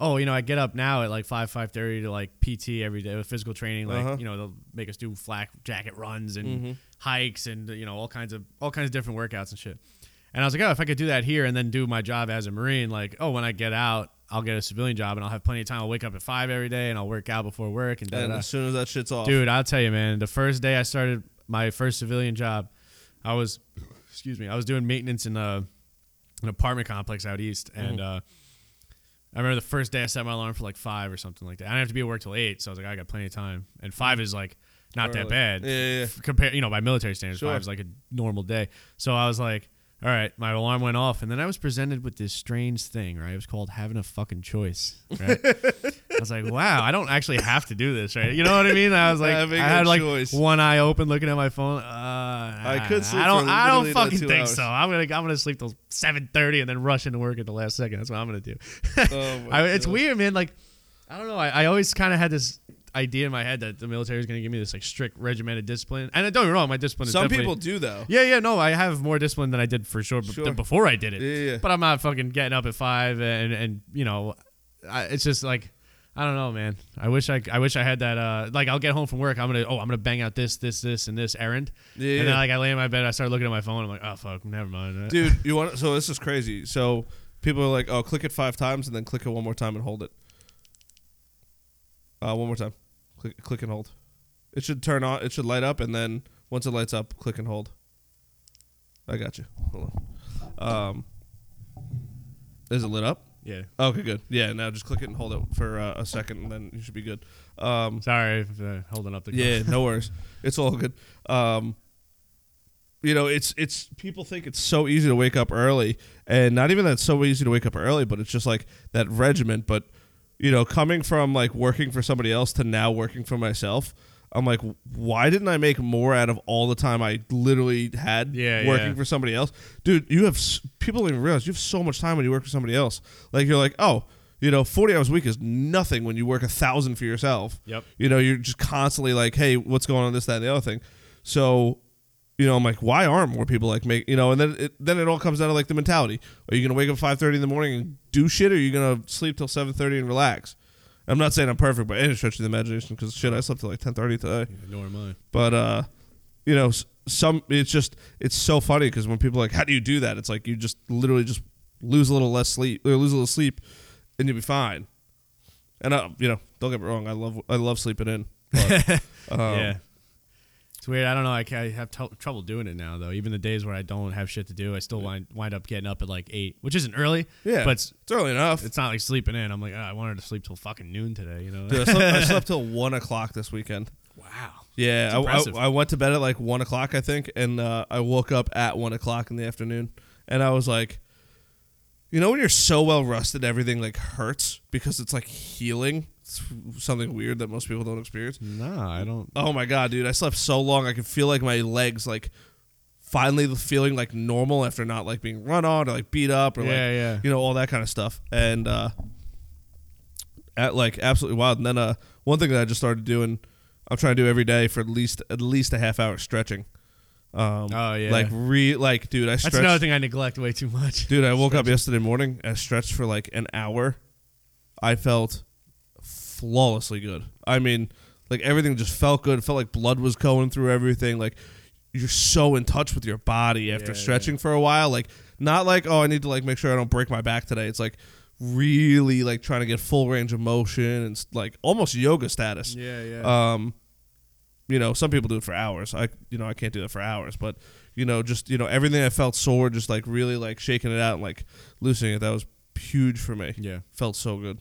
oh, you know, I get up now at like five five thirty to like PT every day with physical training. Like Uh-huh. you know they'll make us do flak jacket runs and Mhm. hikes and you know all kinds of all kinds of different workouts and shit. And I was like, oh, if I could do that here and then do my job as a marine, like oh, when I get out. I'll get a civilian job and I'll have plenty of time. I'll wake up at five every day and I'll work out before work and And as soon as that shit's off, Dude, I'll tell you, man. The first day I started my first civilian job, I was, excuse me, I was doing maintenance in a, an apartment complex out east, and uh, I remember the first day I set my alarm for like five or something like that. I didn't have to be at work till eight, so I was like, I got plenty of time. And five is like not that bad. Yeah, yeah, yeah. F- Compare, you know, by military standards, Sure. five is like a normal day. So I was like, all right, my alarm went off, and then I was presented with this strange thing, right? It was called having a fucking choice. Right? I was like, wow, I don't actually have to do this, right? You know what I mean? I was like, Having I had like choice. one eye open, looking at my phone. Uh, I could sleep I don't. I don't fucking think hours. so. I'm gonna. I'm gonna sleep till seven thirty and then rush into work at the last second. That's what I'm gonna do. Oh my I, it's weird, man. Like, I don't know. I, I always kind of had this idea in my head that the military is gonna give me this like strict regimented discipline. And don't get wrong, my discipline is Some definitely- people do though. yeah, yeah, no, I have more discipline than I did for sure, b- Sure. than before I did it. Yeah, yeah, yeah. But I'm not fucking getting up at five and and you know, I, it's just like I don't know, man. I wish I I wish I had that. Uh, like I'll get home from work, I'm gonna oh I'm gonna bang out this this this and this errand, Yeah, and then yeah. like I lay in my bed, I start looking at my phone, I'm like oh fuck, never mind. dude. You want? So this is crazy. So people are like, oh, click it five times and then click it one more time and hold it. Uh, one more time. Click, click and hold. It should turn on. It should light up, and then once it lights up, click and hold. I got you. Hold on. Um, is it lit up? yeah. Okay, good. Yeah, now just click it and hold it for uh, a second, and then you should be good. Um, Sorry for uh, holding up the yeah, no worries. It's all good. Um, you know, it's it's people think it's so easy to wake up early, and not even that it's so easy to wake up early, but it's just like that regiment. But you know, coming from like working for somebody else to now working for myself, I'm like, why didn't I make more out of all the time I literally had Yeah, working yeah. for somebody else, dude? You have s- people don't even realize you have so much time when you work for somebody else. Like you're like, oh. You know, 40 hours a week is nothing when you work a thousand for yourself. Yep. You know, you're just constantly like, hey, what's going on, this, that, and the other thing. So, you know, I'm like, why aren't more people like make, you know, and then it, then it all comes down to like the mentality. Are you going to wake up 5.30 in the morning and do shit, or are you going to sleep till 7.30 and relax? I'm not saying I'm perfect by any stretch of the imagination because shit, I slept till like 10.30 today. Nor am I. But, uh, you know, some, it's just, it's so funny because when people are like, how do you do that? It's like you just literally just lose a little less sleep, or lose a little sleep, and you'll be fine. And, uh, you know, don't get me wrong, I love, I love sleeping in. But, um, yeah. It's weird. I don't know. I, I have t- trouble doing it now, though. Even the days where I don't have shit to do, I still wind, wind up getting up at like eight, which isn't early. Yeah, but it's, it's early enough. it's not like sleeping in. I'm like, oh, I wanted to sleep till fucking noon today. You know? Dude, I, slept, I slept till one o'clock this weekend. wow. Yeah, I. I, I went to bed at like one o'clock, I think, and uh, I woke up at one o'clock in the afternoon, and I was like, you know, when you're so well rested, everything like hurts because it's like healing. Something weird that most people don't experience. Nah, I don't. Oh my god, dude! I slept so long, I could feel like my legs like finally feeling like normal after not like being run on or like beat up or like Yeah, yeah. you know all that kind of stuff and uh at like absolutely wild and then uh one thing that i just started doing i'm trying to do every day for at least at least a half hour stretching um Oh, yeah. like re like dude i That's another thing I neglect way too much. dude i woke up yesterday morning i stretched for like an hour i felt flawlessly good. I mean like everything just felt good. It felt like blood was going through everything. Like you're so in touch with your body after Yeah, stretching for a while. Like not like oh i need to like make sure i don't break my back today. It's like really like trying to get full range of motion and like almost yoga status. Yeah, yeah. um you know some people do it for hours. I you know i can't do that for hours. But you know just you know everything i felt sore just like really like shaking it out and like loosening it that was huge for me. Yeah. felt so good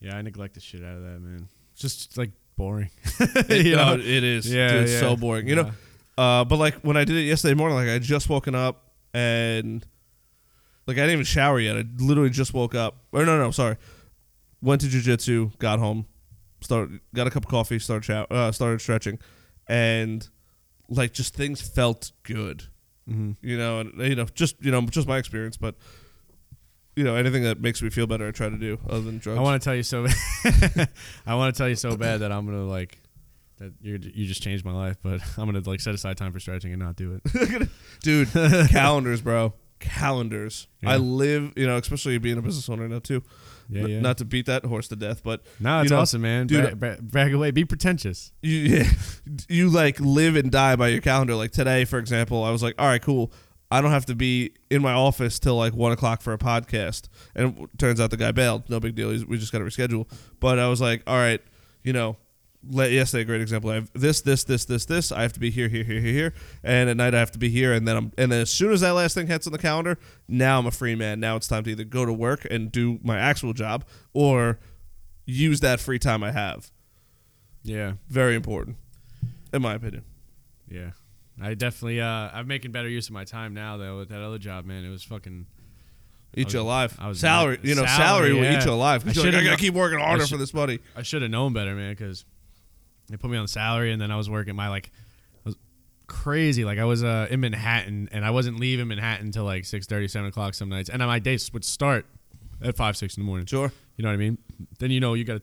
Yeah, I neglect the shit out of that, man. It's just like boring. It- you no, know? it is. Yeah, it's yeah. so boring. You know uh but like when i did it yesterday morning like i had just woken up and like i didn't even shower yet. I literally just woke up. Or no no sorry. Went to jiu-jitsu got home started got a cup of coffee started shower, uh, started stretching and like just things felt good. Hmm you know, and you know, just you know, just my experience, but you know, anything that makes me feel better, I try to do, other than drugs. I want to tell you so. I want to tell you so bad that I'm gonna like that you you just changed my life, but I'm gonna like set aside time for stretching and not do it. dude, calendars, bro, calendars. Yeah. I live, you know, especially being a business owner now too. Yeah, N- yeah. Not to beat that horse to death, but no, it's you know, awesome, man. dude, brag away, be pretentious. you, yeah, you like live and die by your calendar. Like today, for example, I was like, all right, cool. I don't have to be in my office till like one o'clock for a podcast, and it turns out the guy bailed. No big deal. He's, we just got to reschedule. But I was like, all right, you know, let yesterday a great example. I have this, this, this, this, this. I have to be here, here, here, here, here, and at night I have to be here, and then I'm and then as soon as that last thing hits on the calendar, now I'm a free man. Now it's time to either go to work and do my actual job or use that free time I have. Yeah. Very important, in my opinion. Yeah. I definitely uh I'm making better use of my time now though with that other job, man. It was fucking Eat was- you alive. I was salary, not- you know, salary, salary, will yeah. eat you alive. I like, I gotta keep working harder should- for this money. I should have known better, man, because they put me on salary, and then I was working my like, was crazy. Like I was uh, in Manhattan, and I wasn't leaving Manhattan until like 6:30, 7 o'clock some nights, and my days would start at five, six in the morning. Sure. You know what I mean? Then you know you got to,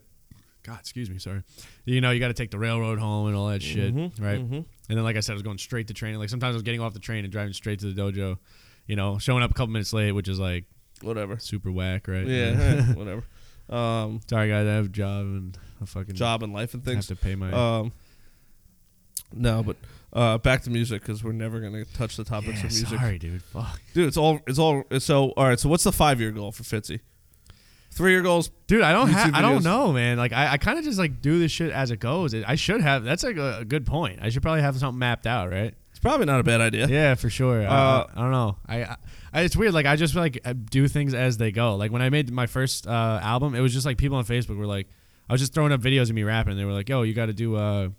God, excuse me, sorry. You know you got to take the railroad home and all that shit, Mhm, right? mhm. And then, like I said, I was going straight to training. Like sometimes I was getting off the train and driving straight to the dojo. You know, showing up a couple minutes late, which is like Whatever. super whack, right? Yeah, whatever. Um, Sorry, guys. I have a job and a fucking job and life and I have things. to pay my. Um, no, but uh, back to music because we're never gonna touch the topics Yeah, of music, Sorry, dude. Fuck. dude. It's all it's all so. All right, so what's the five year goal for Fitzy? Three year goals. Dude, I don't have. I don't know, man. Like, I, I kind of just like do this shit as it goes. I should have. That's like a, a good point. I should probably have something mapped out, right? It's probably not a bad idea. Yeah, for sure. Uh, Uh, I don't know. I, I, it's weird. Like, I just like do things as they go. Like when I made my first uh, album, it was just like people on Facebook were like, I was just throwing up videos of me rapping. And they were like, "Yo, you got to do uh,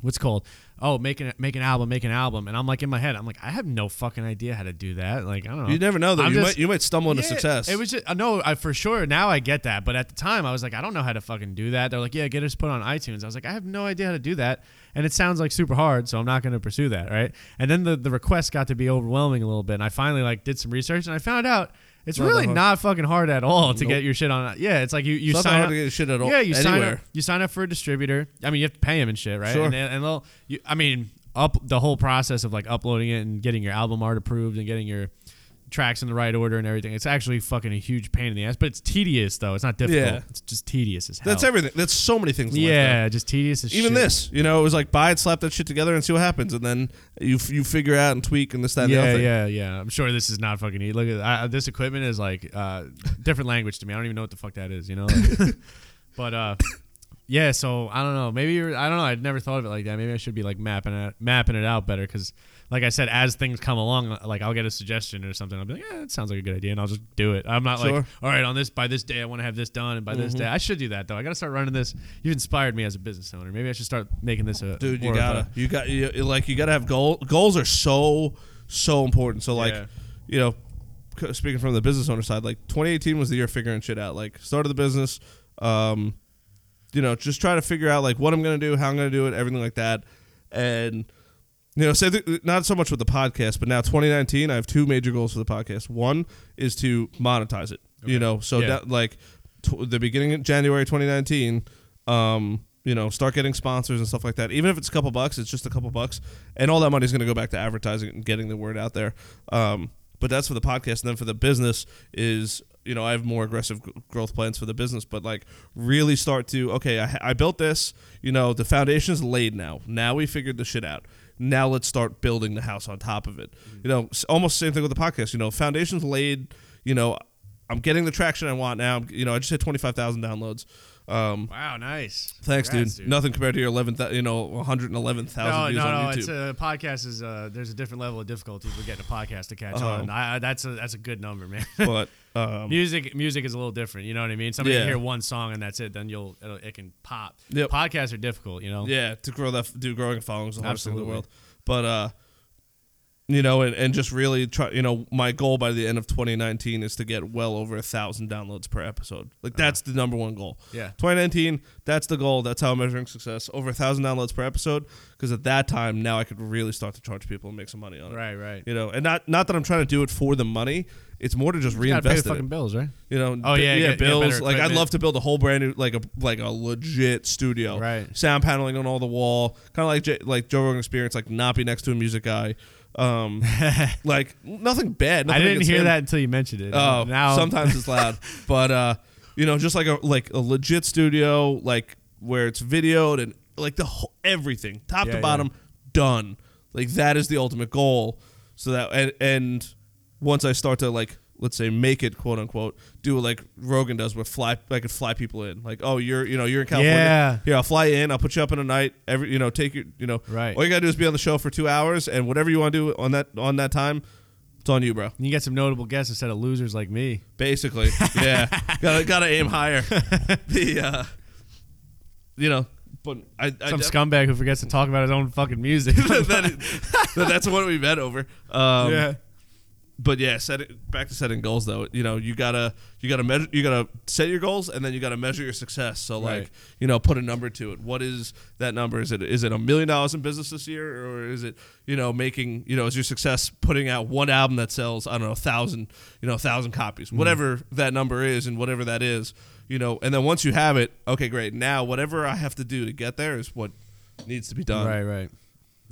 what's called? Oh, make an make an album, make an album." And I'm like in my head, I'm like, I have no fucking idea how to do that. Like, I don't know. You never know though. I'm You just- might you might stumble into Yeah, success. It was just uh, no, I for sure now I get that, but at the time I was like, I don't know how to fucking do that. They're like, yeah, get us put on iTunes. I was like, I have no idea how to do that, and it sounds like super hard, so I'm not going to pursue that, right? And then the the request got to be overwhelming a little bit, and I finally like did some research, and I found out it's Not really not fucking hard at all to Nope. get your shit on. Yeah, it's like you you it's not sign hard up. to get shit at all. Yeah, you sign up. You sign up for a distributor. I mean, you have to pay them and shit, right? Sure. And, and they'll. You, I mean, up the whole process of like uploading it and getting your album art approved and getting your tracks in the right order and everything. It's actually fucking a huge pain in the ass, but it's tedious though. It's not difficult. Yeah. It's just tedious as hell. That's everything. That's so many things. in life, though. Yeah, just tedious as Even shit. this, you know, it was like buy it, slap that shit together, and see what happens, and then you you figure out and tweak and this that and the Yeah, thing. yeah, yeah. I'm sure this is not fucking easy. Look at I, this equipment is like uh, different language to me. I don't even know what the fuck that is. You know. Like, but uh, yeah. So I don't know. Maybe you're, I don't know. I'd never thought of it like that. Maybe I should be like mapping it mapping it out better because, like I said, as things come along, like I'll get a suggestion or something. I'll be like, yeah, that sounds like a good idea, and I'll just do it. I'm not Sure. like, all right, on this by this day, I want to have this done, and by this Mhm. day, I should do that though. I got to start running this. You've inspired me as a business owner. Maybe I should start making this a dude. You gotta, you got, you, like, you gotta have goal. Goals are so, so important. So, like, Yeah. you know, speaking from the business owner side, like, 2018 was the year figuring shit out. Like, started the business, um, you know, just try to figure out like what I'm gonna do, how I'm gonna do it, everything like that, and. You know, say th- not so much with the podcast, but now 2019, I have two major goals for the podcast. One is to monetize it. You know, so Yeah. that like t- the beginning of January 2019, um, you know, start getting sponsors and stuff like that. Even if it's a couple bucks, it's just a couple bucks, and all that money is going to go back to advertising and getting the word out there. Um, but that's for the podcast, and then for the business is you know I have more aggressive growth plans for the business, but like really start to okay, I, I built this, you know, the foundation's laid now. Now we figured the shit out. Now let's start building the house on top of it. You know, almost same thing with the podcast. You know, foundation's laid. You know, I'm getting the traction I want now. You know, I just hit 25,000 downloads. Um, Wow, nice. Thanks, Congrats, dude. Nothing compared to your 11, thou- you know, 111,000 No, views no, on no. YouTube. It's a podcast is uh, there's a different level of difficulty for getting a podcast to catch Uh-huh. on. I, I, that's a that's a good number, man. but um, music music is a little different. You know what I mean? Somebody Yeah. can hear one song and that's it. Then you'll it'll, it can pop. Yep. Podcasts are difficult. You know. yeah, to grow that, do growing followings, the hardest thing in the Absolutely. world. But uh, you know, and, and just really try. You know, my goal by the end of 2019 is to get well over a thousand downloads per episode. Like that's the number one goal. Yeah. 2019, that's the goal. That's how I'm measuring success. Over a thousand downloads per episode. Because at that time, now I could really start to charge people and make some money on it. Right. Right. You know, and not not that I'm trying to do it for the money. It's more to just You gotta pay reinvest the fucking it. bills, right? You know, Oh, yeah, yeah, bills. like I'd love to build a whole brand new, like a like a legit studio, Right. Sound paneling on all the wall, kind of like J- like Joe Rogan Experience, like not be next to a music guy, um, like nothing bad. I didn't hear him. that until you mentioned it. Oh, now sometimes it's loud, but uh, you know, just like a like a legit studio, like where it's videoed and like the whole everything, top Yeah, to yeah. bottom, done. Like that is the ultimate goal. So that and and once I start to like let's say make it quote unquote do it like Rogan does where fly I could fly people in like oh you're you know you're in California Yeah. here I'll fly in I'll put you up in a night every you know take you you know Right. all you gotta do is be on the show for two hours and whatever you want to do on that on that time it's on you bro You get some notable guests instead of losers like me. basically yeah gotta gotta aim higher the uh you know but I, I Some scumbag who forgets to talk about his own fucking music. that is- that's what we met over um, yeah. But yeah, set it, back to setting goals though. You know, you gotta you gotta measure you gotta set your goals and then you gotta measure your success. So like Right. you know, put a number to it. What is that number? Is it is it a million dollars in business this year, or is it you know making you know is your success putting out one album that sells I don't know a thousand you know a thousand copies, Mm-hmm. whatever that number is and whatever that is. You know, and then once you have it, okay, great. Now whatever I have to do to get there is what needs to be done. Right, right.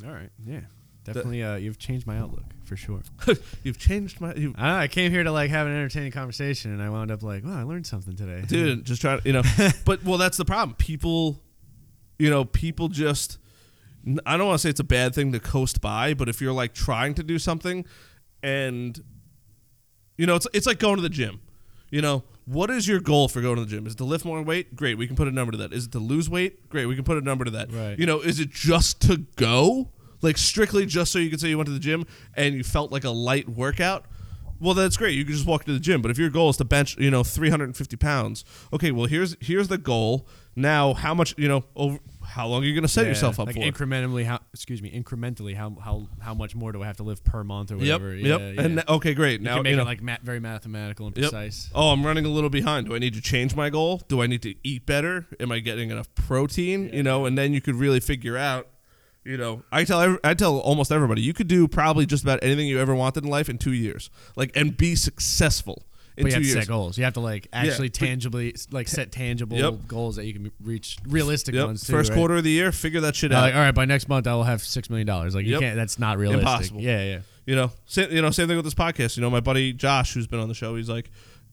All right. Yeah. Definitely uh, you've changed my outlook for sure. You've changed my. You, I know, I came here to like have an entertaining conversation and I wound up like, wow, I learned something today. dude just trying to you know but well that's the problem people you know people just I don't want to say it's a bad thing to coast by but if you're like trying to do something and you know it's it's like going to the gym you know what is your goal for going to the gym is it to lift more weight great we can put a number to that is it to lose weight great we can put a number to that Right. you know is it just to go like strictly just so you can say you went to the gym and you felt like a light workout well, that's great. You can just walk to the gym. But if your goal is to bench, you know, 350 pounds, okay. Well, here's here's the goal. Now, how much, you know, over how long are you going to set Yeah, yourself up like for? incrementally how excuse me incrementally how how how much more do I have to live per month or whatever yep. Yeah, yeah. And th- okay, great. you now can make you know, it like ma- very mathematical and Yep. precise Oh, I'm running a little behind. Do I need to change my goal? Do I need to eat better? Am I getting enough protein? you know, and then you could really figure out. You know, I tell I tell almost everybody you could do probably just about anything you ever wanted in life in two years, like and be successful in but you two have to years. set goals. You have to like actually but- tangibly like set tangible Yep. goals that you can reach, realistic Yep. ones too. First right? quarter of the year, figure that shit Uh, out. like, all right, by next month I will have six million dollars. Like you can't. That's not realistic. Impossible. Yeah, yeah. You know, same, you know, same thing with this podcast. You know, my buddy Josh, who's been on the show, he's like,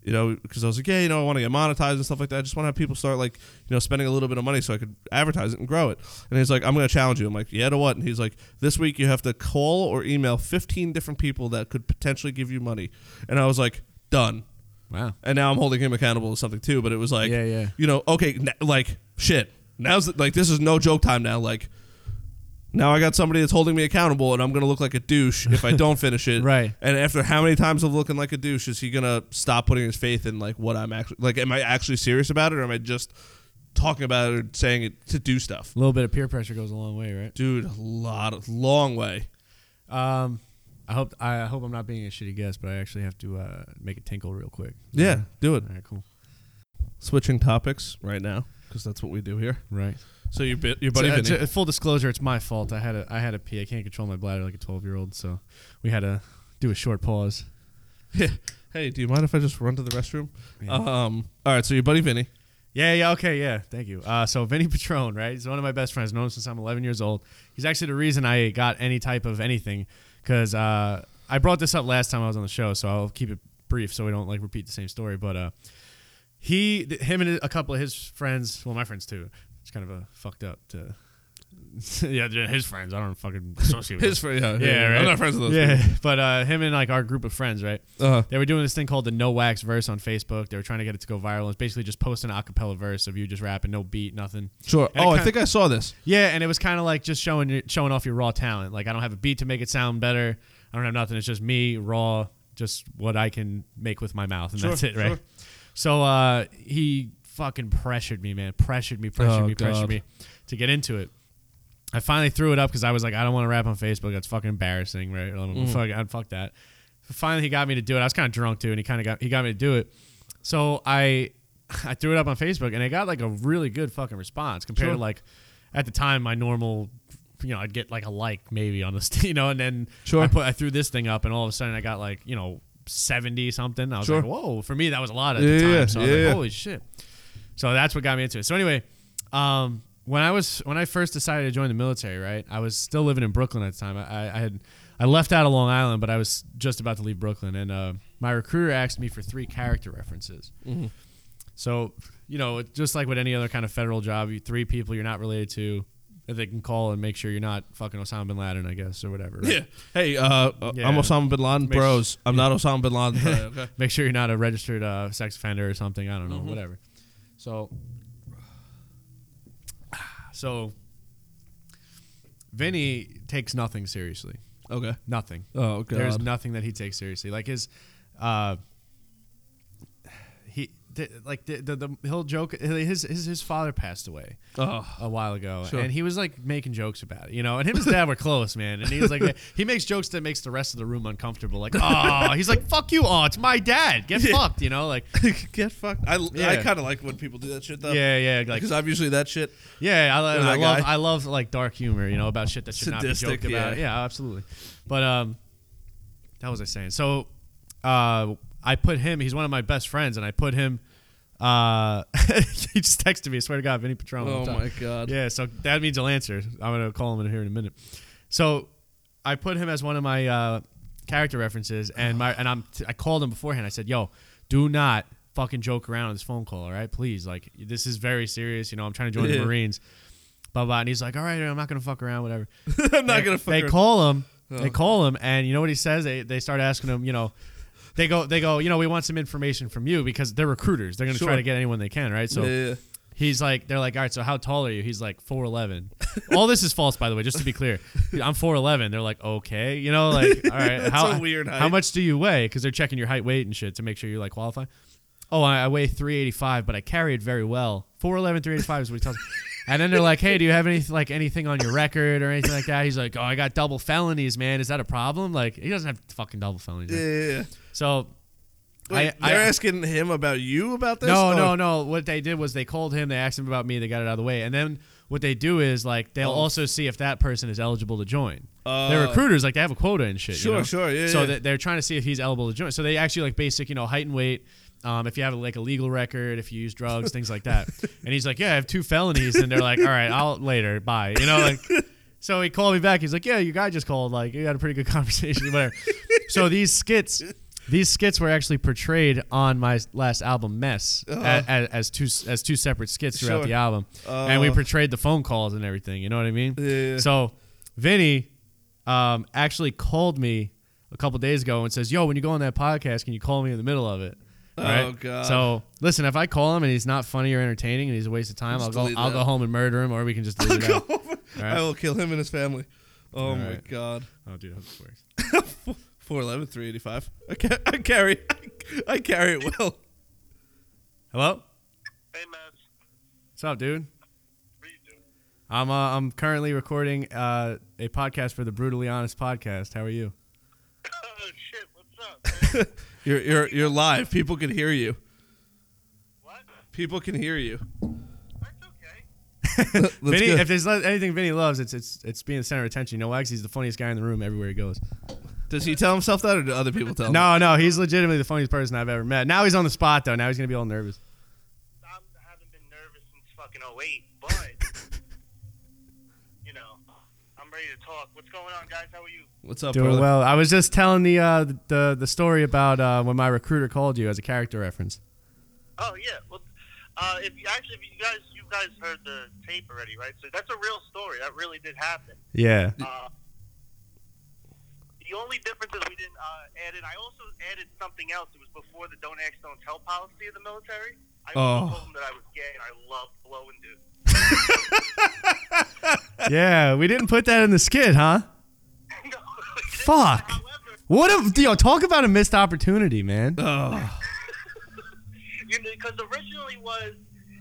you know, because I was like, yeah, you know, I want to get monetized and stuff like that. I just want to have people start like, you know, spending a little bit of money so I could advertise it and grow it. And he's like, I'm going to challenge you. I'm like, yeah, to what? And he's like, this week you have to call or email 15 different people that could potentially give you money. And I was like, done. Wow. And now I'm holding him accountable to something too. But it was like, Yeah, yeah. you know, okay, like shit. Now's the, like this is no joke time now. Like. Now I got somebody that's holding me accountable, and I'm gonna look like a douche if I don't finish it. Right. And after how many times of looking like a douche, is he gonna stop putting his faith in like what I'm actually like? Am I actually serious about it, or am I just talking about it or saying it to do stuff? A little bit of peer pressure goes a long way, right? Dude, a lot of long way. Um, I hope I hope I'm not being a shitty guest, but I actually have to uh, make it tinkle real quick. Yeah, do it. All right, cool. Switching topics right now because that's what we do here. Right. So your bit, your buddy So, uh, Vinny. to- full disclosure, it's my fault. I had a I had a pee. I can't control my bladder like a 12 year old, so we had to do a short pause. hey, do you mind if I just run to the restroom? Yeah. Um. All right. So your buddy Vinny. Yeah, yeah, okay, yeah. Thank you. Uh, so Vinny Patron, right? He's one of my best friends. Known him since I'm 11 years old. He's actually the reason I got any type of anything, because uh, I brought this up last time I was on the show. So I'll keep it brief so we don't like repeat the same story. But uh, he, th- him, and a couple of his friends, well, my friends too. It's kind of a fucked up to. yeah, his friends. I don't fucking associate with His them. friend. Yeah. Yeah, right. I'm not friends with those. Yeah, but uh, him and like our group of friends, right? Uh-huh. They were doing this thing called the No Wax verse on Facebook. They were trying to get it to go viral. It's basically just posting an acapella verse of you just rapping, no beat, nothing. Sure. And Oh, I kinda- think I saw this. Yeah, and it was kind of like just showing showing off your raw talent. Like I don't have a beat to make it sound better. I don't have nothing. It's just me raw, just what I can make with my mouth, and Sure, that's it, right? sure. So uh, he fucking pressured me, man. Pressured me, pressured Oh, me, pressured me to get into it. I finally threw it up because I was like, I don't want to rap on Facebook. That's fucking embarrassing, right? Mm. Fuck, fuck that. Finally, he got me to do it. I was kind of drunk too, and he kind of got he got me to do it. So I I threw it up on Facebook, and it got like a really good fucking response compared Sure. to like at the time my normal. You know, I'd get like a like maybe on this, you know, and then Sure. I put I threw this thing up, and all of a sudden I got like you know seventy something. I was Sure. like, whoa! For me, that was a lot at Yeah, the time. yeah, so I was yeah, like, holy shit. So that's what got me into it. So anyway, um, when I was when I first decided to join the military, right, I was still living in Brooklyn at the time. I, I had I left out of Long Island, but I was just about to leave Brooklyn, and uh, my recruiter asked me for three character references. Mm-hmm. So you know, just like with any other kind of federal job, you three people you're not related to, that they can call and make sure you're not fucking Osama bin Laden, I guess, or whatever. right? Yeah. Hey, uh, uh, Yeah. I'm Osama bin Laden, Make bros. I'm not Osama bin Laden. okay. Make sure you're not a registered uh, sex offender or something. I don't know, Mm-hmm. whatever. So, so Vinny takes nothing seriously. Okay. Nothing. Oh god. There's nothing that he takes seriously. Like his, uh, like the, the, the he'll joke. His his his father passed away oh. a while ago, Sure. and he was like making jokes about it, you know. And him and his dad were close, man. And he's like, he makes jokes that makes the rest of the room uncomfortable. Like, oh, he's like, fuck you, oh, it's my dad. Get Yeah. fucked, you know. Like, Get fucked. I, I kind of like when people do that shit though. yeah, yeah, like, Because I'm usually that shit. yeah. I, You're I love. I love like dark humor, you know, about shit that should not be Sadistic, joked about. yeah. Yeah, absolutely. But um, that was I saying. So, uh, I put him. He's one of my best friends, and I put him. Uh, he just texted me. I swear to God, Vinny Patron. Oh my god. Yeah, so that means he'll answer. I'm gonna call him in here in a minute. So I put him as one of my uh, character references, and my and I'm I called him beforehand. I said, "Yo, do not fucking joke around on this phone call, all right? Please, like this is very serious. You know, I'm trying to join the Marines." Blah blah. And he's like, "All right, I'm not gonna fuck around, whatever." I'm not They- gonna. Fuck They her- call him. Oh. They call him, and you know what he says? They they start asking him. You know, they go they go. You know, we want some information from you because they're recruiters. They're gonna Sure. try to get anyone they can, right? So yeah, he's like, they're like, all right, so how tall are you? He's like four eleven. All this is false, by the way, just to be clear. I'm four eleven. They're like, okay, you know, like, all right, That's how a weird how much do you weigh? Because they're checking your height, weight, and shit to make sure you like qualify. Oh, I, I weigh 385, but I carry it very well. 4'11", 385 is what he tells me. And then they're like, "Hey, do you have any like anything on your record or anything like that?" He's like, "Oh, I got double felonies, man. Is that a problem?" Like, he doesn't have fucking double felonies. Yeah, yeah, yeah. So, Wait, I, they're I, asking him about you about this? no, Oh, no, no. What they did was they called him. They asked him about me. They got it out of the way. And then what they do is like they'll Oh. also see if that person is eligible to join. Uh, they're recruiters. Like they have a quota and shit. you Sure, know? sure, yeah, So yeah. they're trying to see if he's eligible to join. So they actually like basic, you know, height and weight. Um, if you have like a legal record, if you use drugs, things like that. And he's like, "Yeah, I have two felonies." And they're like, "All right, I'll later, bye." You know, like. So he called me back. He's like, "Yeah, your guy just called. Like, you had a pretty good conversation, whatever." so these skits, these skits were actually portrayed on my last album, Mess, Uh-huh. as, as two as two separate skits throughout Sure. the album, and we Uh. portrayed the phone calls and everything. You know what I mean? Yeah. So, Vinny um, actually called me a couple days ago and says, "Yo, when you go on that podcast, can you call me in the middle of it?" Oh, God. So listen, if I call him and he's not funny or entertaining and he's a waste of time, I'll go. delete I'll that. go home and murder him, or we can just delete it Go out. over. Alright. I will kill him and his family. Oh All my right. god. Oh, dude, that's worse. 411, 385. I, ca- I carry I carry it well. Hello, Hey, Matt. what's up, dude? What are you doing? I'm uh, I'm currently recording uh, a podcast for the Brutally Honest podcast. How are you? Oh, shit. What's up, man? You're you're you're live. People can hear you. what? People can hear you. That's okay. Vinny, good. if there's lo- anything Vinny loves, it's it's it's being the center of attention. You know why? 'Cause he's the funniest guy in the room everywhere he goes. Does he tell himself that or do other people tell him? No, no, he's legitimately the funniest person I've ever met. Now he's on the spot though. Now he's gonna be all nervous. I haven't been nervous since fucking 08, but, you know, I'm ready to talk. What's going on, guys? How are you? What's up, Doing brother? well. I was just telling the uh, the the story about uh, when my recruiter called you as a character reference. Oh, yeah. Well, uh, if you actually, if you guys, you guys heard the tape already, right? So that's a real story. That really did happen. Yeah. Uh, the only difference is we didn't uh, add it. I also added something else. It was before the don't ask, don't tell policy of the military. I Oh. told them that I was gay and I love blowing dudes. yeah, we didn't put that in the skit, huh? No, Fuck. However, What a yo, talk about a missed opportunity, man. Oh, you know, because originally was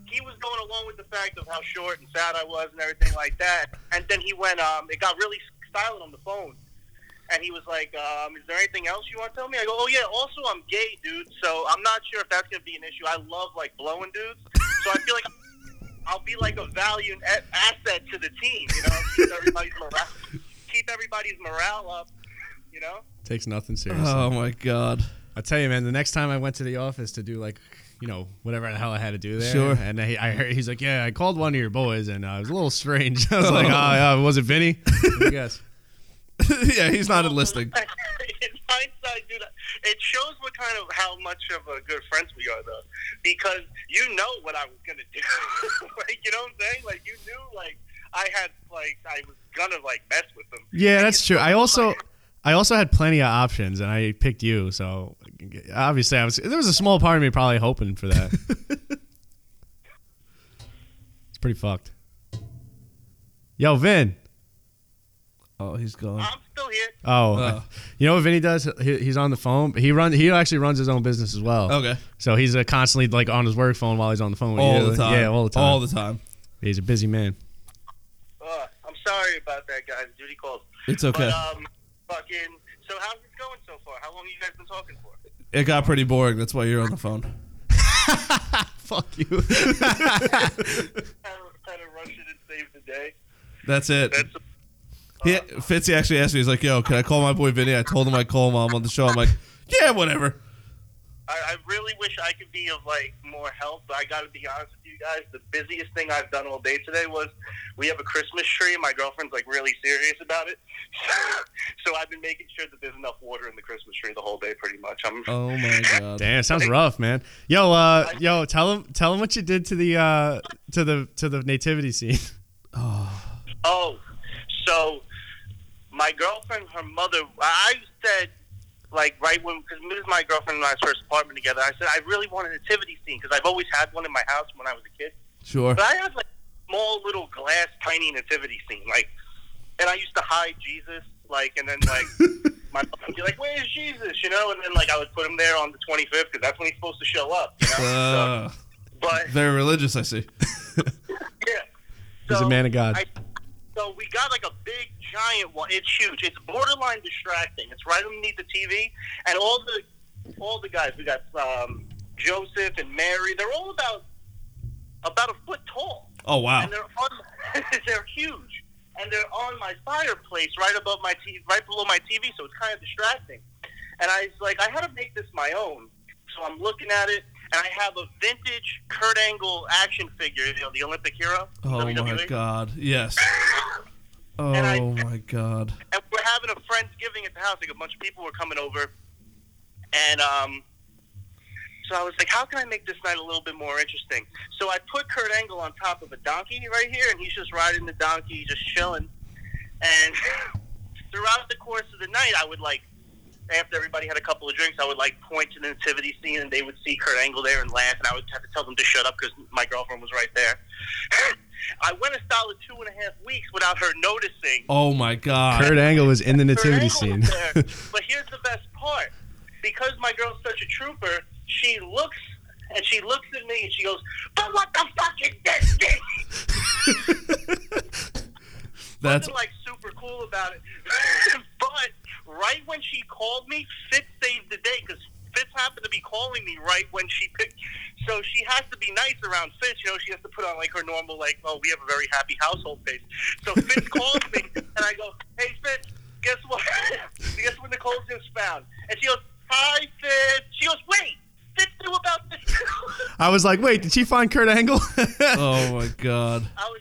he was going along with the fact of how short and sad I was and everything like that, and then he went. Um, it got really silent on the phone, and he was like, um, "Is there anything else you want to tell me?" I go, "Oh yeah, also I'm gay, dude. So I'm not sure if that's gonna be an issue. I love like blowing dudes, so I feel like." I'll be like a valued a- asset to the team, you know. Keep everybody's morale, keep everybody's morale up, you know. Takes nothing seriously. oh my god. I tell you, man. The next time I went to the office to do like, you know, whatever the hell I had to do there, Sure. and I, I heard he's like, "Yeah, I called one of your boys, and uh, it was a little strange." I was like, "Oh, yeah, was it Vinny?" I guess. yeah, he's not enlisting. In hindsight, dude, it shows what kind of how much of a good friends we are, though, because you know what I was gonna do. like, you know what I'm saying? Like, you knew, like, I had like I was gonna like mess with him. Yeah, And that's true. I also like- I also had plenty of options, and I picked you. So obviously, I was there was a small part of me probably hoping for that. it's pretty fucked. Yo, Vin. Oh, he's gone. I'm still here. Oh, Oh. you know what Vinny does? He, he's on the phone. He run. He actually runs his own business as well. Okay. So he's uh, constantly like on his work phone while he's on the phone. with All you. the time. Yeah, all the time. All the time. he's a busy man. Uh, I'm sorry about that, guys. Duty calls. It's okay. But um, fucking. So how's it going so far? How long you guys been talking for? It got pretty boring. That's why you're on the phone. Fuck you. Kind of, kind of rush it and save the day. That's it. That's. He, Fitzy actually asked me, he's like, yo, can I call my boy Vinny? I told him I'd call him on the show. I'm like, yeah, whatever. I, I really wish I could be of like more help, but I got to be honest with you guys. The busiest thing I've done all day today was we have a Christmas tree. My girlfriend's like really serious about it, so I've been making sure that there's enough water in the Christmas tree the whole day, pretty much. I'm Oh, my God. Damn, sounds rough, man. Yo, uh, yo, tell him, tell him what you did to the, uh, to the, to the nativity scene. Oh, so my girlfriend, her mother, I said, like, right when, because this is my girlfriend and I's first apartment together, I said, I really want a nativity scene because I've always had one in my house when I was a kid. Sure. But I had, like, small little glass, tiny nativity scene. Like, and I used to hide Jesus, like, and then, like, my mom would be like, where's Jesus, you know? And then, like, I would put him there on the 25th because that's when he's supposed to show up, you know? Uh, so, but, very religious, I see. yeah. He's a man of God. I, so we got like a big giant one. It's huge. It's borderline distracting. It's right underneath the TV, and all the all the guys. We got um, Joseph and Mary. They're all about about a foot tall, Oh, wow. and they're on. they're huge, and they're on my fireplace right above my TV, right below my TV. So it's kind of distracting. And I was like, I had to make this my own. So I'm looking at it, and I have a vintage Kurt Angle action figure, you know, the Olympic hero. Oh, my God. Yes. Oh, I- my God. and we're having a friendsgiving at the house. Like a bunch of people were coming over, and um, so I was like, "How can I make this night a little bit more interesting?" So I put Kurt Angle on top of a donkey right here, and he's just riding the donkey, just chilling. And throughout the course of the night, I would like, after everybody had a couple of drinks, I would like point to the nativity scene, and they would see Kurt Angle there and laugh, and I would have to tell them to shut up because my girlfriend was right there. I went a solid two and a half weeks without her noticing. Oh, my God. Kurt Angle was in the Kurt nativity Angle scene. there. but here's the best part: because my girl's such a trooper, she looks and she looks at me and she goes, "But what the fuck is this?" That's Wasn't like super cool about it. But right when she called me, Fitz saved the day because Fitz happened to be calling me right when she picked. So she has to be nice around Fitz. You know, she has to put on like her normal, like, oh, we have a very happy household face. So Fitz calls me and I go, hey, Fitz, guess what? guess what Nicole just found? And she goes, hi, Fitz. She goes, wait, Fitz knew about this. I was like, wait, did she find Kurt Angle? oh, my God. I was,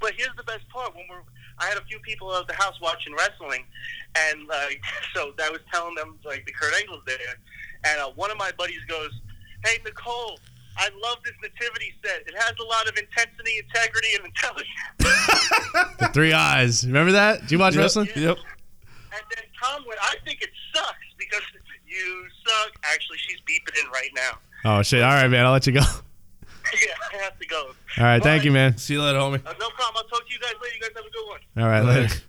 but here's the best part: when we're, I had a few people at the house watching wrestling, and like, so I was telling them like the Kurt Angle's there, and uh, one of my buddies goes, "Hey Nicole, I love this nativity set. It has a lot of intensity, integrity, and intelligence." the three eyes. Remember that? Did you watch Yep. wrestling? Yep. and then Tom went, "I think it sucks because you suck." Actually, she's beeping in right now. Oh shit! All right, man. I'll let you go. All yeah, I have to go. All right, thank you, man. See you later, homie. Uh, no problem. I'll talk to you guys later. You guys have a good one. All right, Later. later.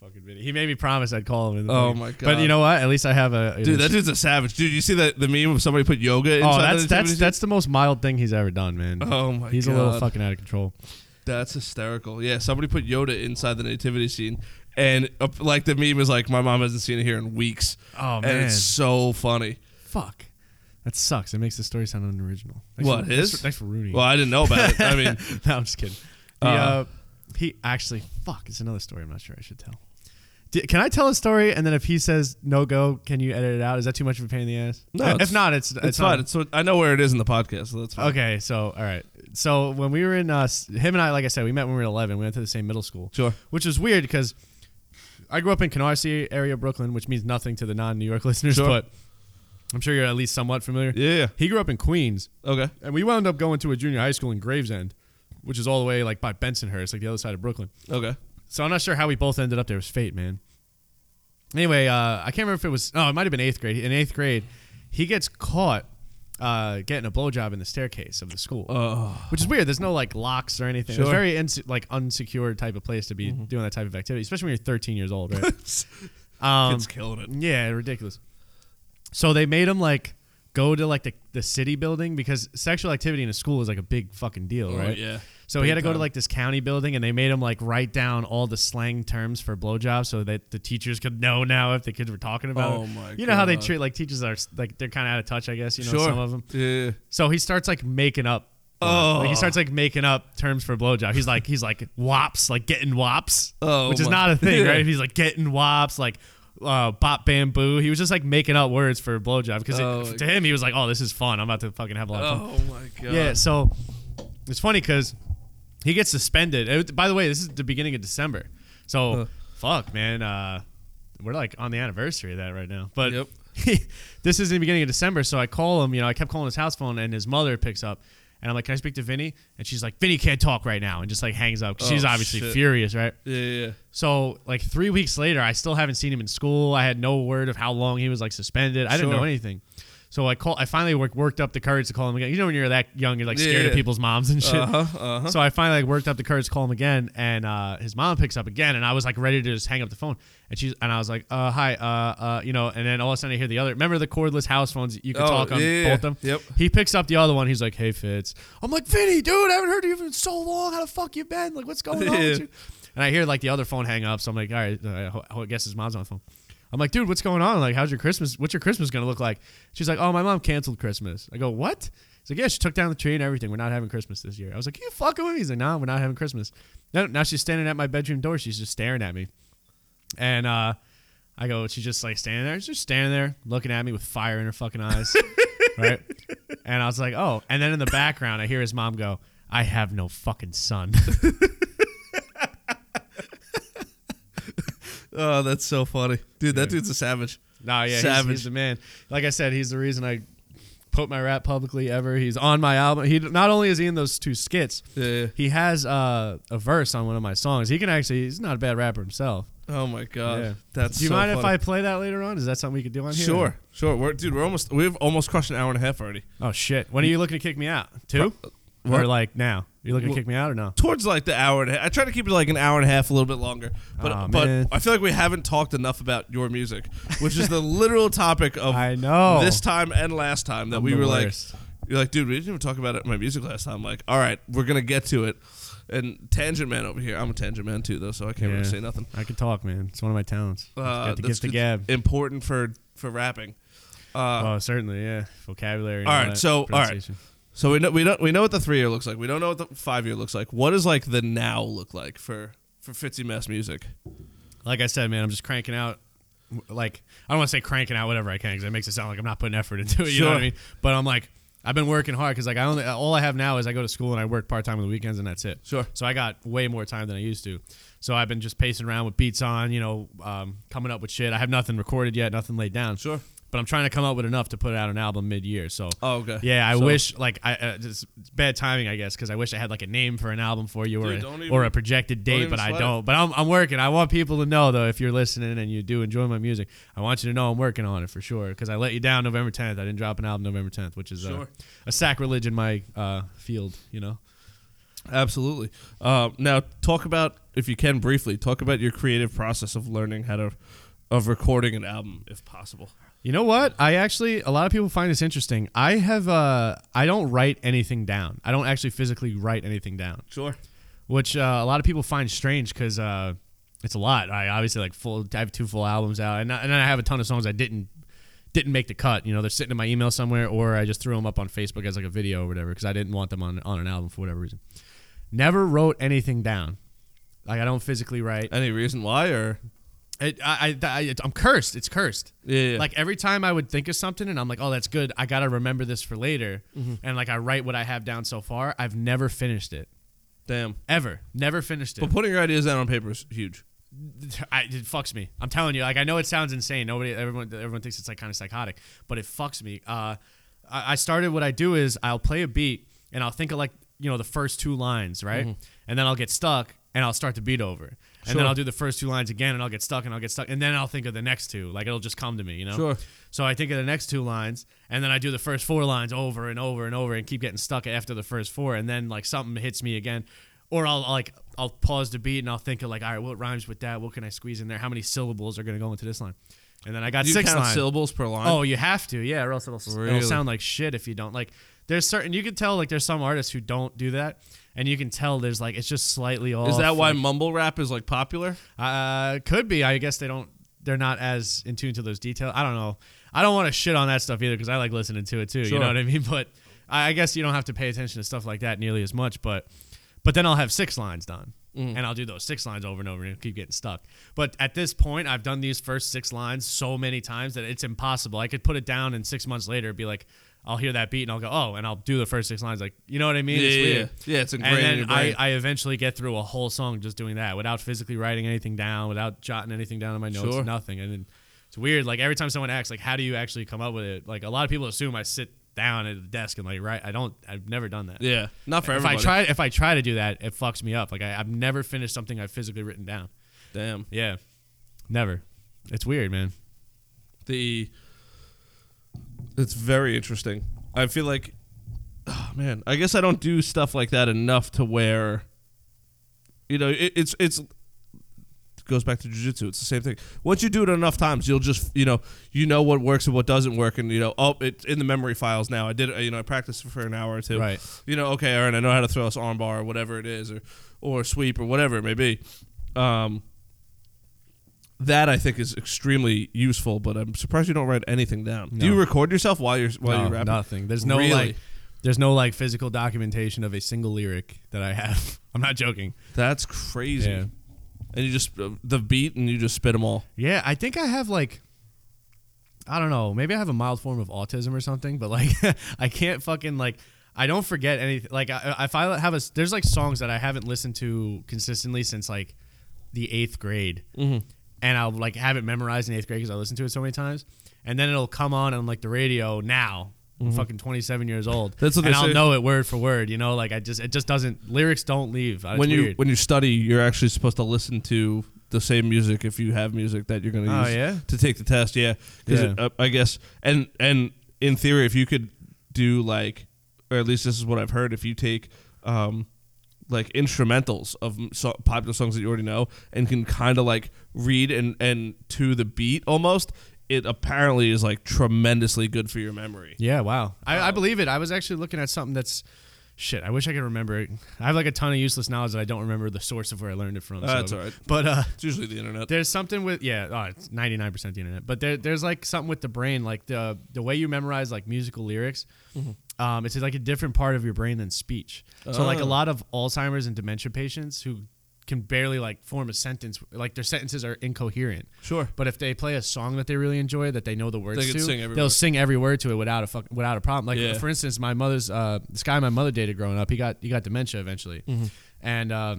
Fucking video. He made me promise I'd call him. In the Oh, my God. But you know what? At least I have a. Dude, that dude's a savage. Dude, you see that the meme of somebody put Yoda inside Oh, that's nativity that's that's the most mild thing he's ever done, man. Oh my god. He's a little fucking out of control. That's hysterical. Yeah, somebody put Yoda inside the nativity scene, and uh, like the meme is like, my mom hasn't seen it here in weeks. Oh and man, it's so funny. fuck. That sucks. It makes the story sound unoriginal. Thanks What, For, his? Thanks for, thanks for ruining. Well, I didn't know about it. I mean, no, I'm just kidding. He, Uh. uh, he actually, fuck, it's another story. I'm not sure I should tell. D- can I tell a story and then if he says no go, can you edit it out? Is that too much of a pain in the ass? No, if not, it's it's, not- fine. It's I know where it is in the podcast, so that's fine. Okay, so all right. So when we were in uh, him and I, like I said, we met when we were 11. We went to the same middle school, Sure. which was weird because I grew up in Canarsie area, Brooklyn, which means nothing to the non-New York listeners, Sure. but I'm sure you're at least somewhat familiar. Yeah. He grew up in Queens, Okay. and we wound up going to a junior high school in Gravesend. which is all the way like by Bensonhurst, like the other side of Brooklyn. Okay. So I'm not sure how we both ended up there. It was fate, man. Anyway, uh, I can't remember if it was. Oh, it might have been eighth grade. In eighth grade, he gets caught uh, getting a blowjob in the staircase of the school, Oh. which is weird. There's no like locks or anything. It's Sure. Mm-hmm. very inse- like unsecured type of place to be doing that type of activity, especially when you're 13 years old, right? um, Kid's killing it. yeah, ridiculous. So they made him like go to like the, the city building because sexual activity in a school is like a big fucking deal, Oh, right? yeah. So he had to go to like this county building and they made him like write down all the slang terms for blowjobs so that the teachers could know now if the kids were talking about Oh it. my You know how they God. treat like teachers are like they're kind of out of touch, I guess, you know, sure. some of them. Yeah. So he starts like making up Oh. like, he oh. starts like making up terms for blowjob. He's like he's like wops, like getting wops, Oh, which is my- not a thing, Yeah. right? He's like getting wops, like uh, bop bamboo. He was just like making up words for blowjob because Oh, to him he was like, oh, this is fun. I'm about to fucking have a lot of fun. Oh my god. Yeah, so it's funny because he gets suspended. It- by the way, this is the beginning of December, so Uh. fuck, man. Uh, we're like on the anniversary of that right now. But Yep. this is the beginning of December, so I call him. You know, I kept calling his house phone, and his mother picks up. And I'm like, "Can I speak to Vinny?" And she's like, "Vinny can't talk right now," and just like hangs up. 'cause she's Oh, obviously shit. furious, right? Yeah, yeah. yeah. So like three weeks later, I still haven't seen him in school. I had no word of how long he was like suspended. I didn't know anything. So I call. I finally worked, worked up the courage to call him again. You know when you're that young, you're like scared Yeah. of people's moms and shit. Uh-huh, uh-huh. So I finally like, worked up the courage to call him again, and uh, his mom picks up again, and I was like ready to just hang up the phone, and she's and I was like, uh, "Hi, uh, uh, you know," and then all of a sudden I hear the other. Remember the cordless house phones? You could Oh, talk on yeah, yeah, both of them. yep. He picks up the other one. He's like, "Hey, Fitz." I'm like, "Vinny, dude, I haven't heard of you in so long. How the fuck you been? Like, what's going on with you?" And I hear like the other phone hang up, so I'm like, "All right, uh, I guess his mom's on the phone." I'm like, dude, what's going on? Like, how's your Christmas? What's your Christmas gonna look like? She's like, oh, my mom canceled Christmas. I go, what? He's like, yeah, she took down the tree and everything. We're not having Christmas this year. I was like, you fucking with me? He's like, no, we're not having Christmas. No, now she's standing at my bedroom door. She's just staring at me, and uh, I go, she's just like standing there, she's just standing there, looking at me with fire in her fucking eyes, right? And I was like, oh. And then in the background, I hear his mom go, I have no fucking son. Oh, that's so funny, dude. That dude's a savage. Nah, yeah, he's, Savage. he's the man. Like I said, he's the reason I put my rap publicly ever. He's on my album. He not only is he in those two skits, Yeah, he has uh, a verse on one of my songs. He can actually. He's not a bad rapper himself. Oh my god, Yeah. that's. Do you so mind if. I play that later on? Is that something we could do on here? Sure, sure. We're, dude, we're almost we've almost crushed an hour and a half already. Oh shit! When are you looking to kick me out? Two? What? Or like now? You're looking to kick me out or no? Towards like the hour and a half. I try to keep it like an hour and a half, a little bit longer. But Aw, but man. I feel like we haven't talked enough about your music, which is the literal topic of I know. this time and last time that I'm we the were worst. like, you're like, dude, we didn't even talk about it, my music last time. I'm like, all right, we're gonna get to it. And Tangent Man over here, I'm a Tangent Man too, though, so I can't really say nothing. I can talk, man. It's one of my talents. Uh, Got the that's gift of gab. Important for for rapping. Uh, oh, certainly, yeah. Vocabulary. and All all right, that, so, all right. pronunciation. So we know we don't we know what the three year looks like. We don't know what the five year looks like. What does like the now look like for for Fitzy Mess music? like I said, man, I'm just cranking out. Like I don't want to say cranking out whatever I can because it makes it sound like I'm not putting effort into it. You know what I mean? But I'm like, I've been working hard because like I only all I have now is I go to school and I work part time on the weekends and that's it. Sure. So I got way more time than I used to. So I've been just pacing around with beats on, you know, um, coming up with shit. I have nothing recorded yet, nothing laid down. Sure. But I'm trying to come up with enough to put out an album mid year. So Oh, okay. yeah, I So- wish like I uh, it's it's bad timing, I guess, because I wish I had like a name for an album for you or a, even- or a projected date, but I don't. But I'm I'm working. I want people to know though, if you're listening and you do enjoy my music, I want you to know I'm working on it for sure. Because I let you down November 10th. I didn't drop an album November 10th, which is uh, Sure. a sacrilege in my uh, field. You know. Absolutely. Uh, now, talk about if you can briefly talk about your creative process of learning how to of recording an album, if possible. You know what? I actually a lot of people find this interesting. I have uh I don't write anything down. I don't actually physically write anything down. Sure. which uh, a lot of people find strange because uh, it's a lot. I obviously like full. I have two full albums out, and I, and I have a ton of songs I didn't didn't make the cut. You know, they're sitting in my email somewhere, or I just threw them up on Facebook as like a video or whatever because I didn't want them on on an album for whatever reason. Never wrote anything down. Like I don't physically write. Any reason why, or It, I, I, I, I'm cursed. It's cursed. yeah, yeah. Like every time I would think of something and I'm like, oh, that's good. I gotta remember this for later. Mm-hmm. And like I write what I have down so far. I've never finished it damn. ever. Never finished it. But putting your ideas down on paper is huge. I, it fucks me. I'm telling you. Like I know it sounds insane. Nobody, everyone, everyone thinks it's like kind of psychotic, but it fucks me. Uh, I, I started. What I do is I'll play a beat and I'll think of like you know the first two lines, right? Mm-hmm. And then I'll get stuck and I'll start the beat over. And Sure. then I'll do the first two lines again and I'll get stuck and I'll get stuck and then I'll think of the next two. Like it'll just come to me, you know? Sure. So I think of the next two lines and then I do the first four lines over and over and over and keep getting stuck after the first four and then like something hits me again. Or I'll like I'll pause the beat and I'll think of like, all right, what rhymes with that? What can I squeeze in there? How many syllables are gonna go into this line? And then I got Do six count lines. syllables per line? Oh, you have to, yeah, or else it'll, Really? it'll sound like shit if you don't. Like, there's certain you can tell like there's some artists who don't do that, and you can tell there's like it's just slightly off. is that why like- mumble rap is like popular? uh, could be. I guess they don't. They're not as in tune to those details. I don't know. I don't want to shit on that stuff either because I like listening to it too. Sure. You know what I mean? But I I guess you don't have to pay attention to stuff like that nearly as much. But but then I'll have six lines done. Mm. And I'll do those six lines over and over and keep getting stuck. But at this point, I've done these first six lines so many times that it's impossible. I could put it down and six months later be like, I'll hear that beat and I'll go, oh, and I'll do the first six lines. Like, you know what I mean? Yeah, it's yeah, weird. yeah. Yeah, it's ingrained And then. I, I eventually get through a whole song just doing that without physically writing anything down, without jotting anything down in my notes, Sure. nothing. And then it's weird. Like every time someone asks, like, how do you actually come up with it? Like a lot of people assume I sit down at the desk and like write. I don't. I've never done that. yeah, not for if everybody. I try, if I try to do that, it fucks me up. Like I, I've never finished something I've physically written down. Damn. Yeah, never. It's weird, man. the it's very interesting. I feel like oh man, I guess I don't do stuff like that enough to where you know, it, it's it's it goes back to jujitsu. It's the same thing. Once you do it enough times, you'll just you know you know what works and what doesn't work, and you know oh it's in the memory files now. I did you know I practiced for an hour or two. Right. You know okay, all right, I know how to throw this armbar or whatever it is, or or sweep or whatever it may be. Um, that I think is extremely useful, but I'm surprised you don't write anything down. Do you record yourself while you're while No, you're rapping? nothing. There's no Really? like. There's no like physical documentation of a single lyric that I have. I'm not joking. That's crazy. Yeah. And you just uh, the beat and you just spit them all. Yeah, I think I have like I don't know, maybe I have a mild form of autism or something, but like I can't fucking like I don't forget anything. Like I, if I have a there's like songs that I haven't listened to consistently since like the eighth grade, Mm-hmm. And I'll like have it memorized in eighth grade because I listened to it so many times, and then it'll come on on like the radio now. I'm fucking 27 years old. Mm-hmm. That's what and I'll say. know it word for word. You know, like I just it just doesn't lyrics don't leave. It's when you weird. when you study, you're actually supposed to listen to the same music if you have music that you're going to Oh, use yeah? to take the test. Yeah, because Yeah. uh, I guess and and in theory, if you could do like, or at least this is what I've heard, if you take um like instrumentals of so, popular songs that you already know and can kind of like read and and to the beat almost. It apparently is like tremendously good for your memory. Yeah, wow. I, I believe it. I was actually looking at something that's shit. I wish I could remember it. I have like a ton of useless knowledge that I don't remember the source of where I learned it from. That's so- all right. But uh, It's usually the internet. there's something with yeah, oh, it's 99 percent the internet. But there, there's like something with the brain, like the the way you memorize like musical lyrics. Mm-hmm. Um, it's like a different part of your brain than speech. So like a Oh. lot of Alzheimer's and dementia patients who can barely like form a sentence, like their sentences are incoherent. Sure. But if they play a song that they really enjoy, that they know the words they to, sing they'll word. sing every word to it without a fuck, without a problem. Like Yeah. for instance, my mother's uh, this guy my mother dated growing up, he got he got dementia eventually, Mm-hmm. and uh,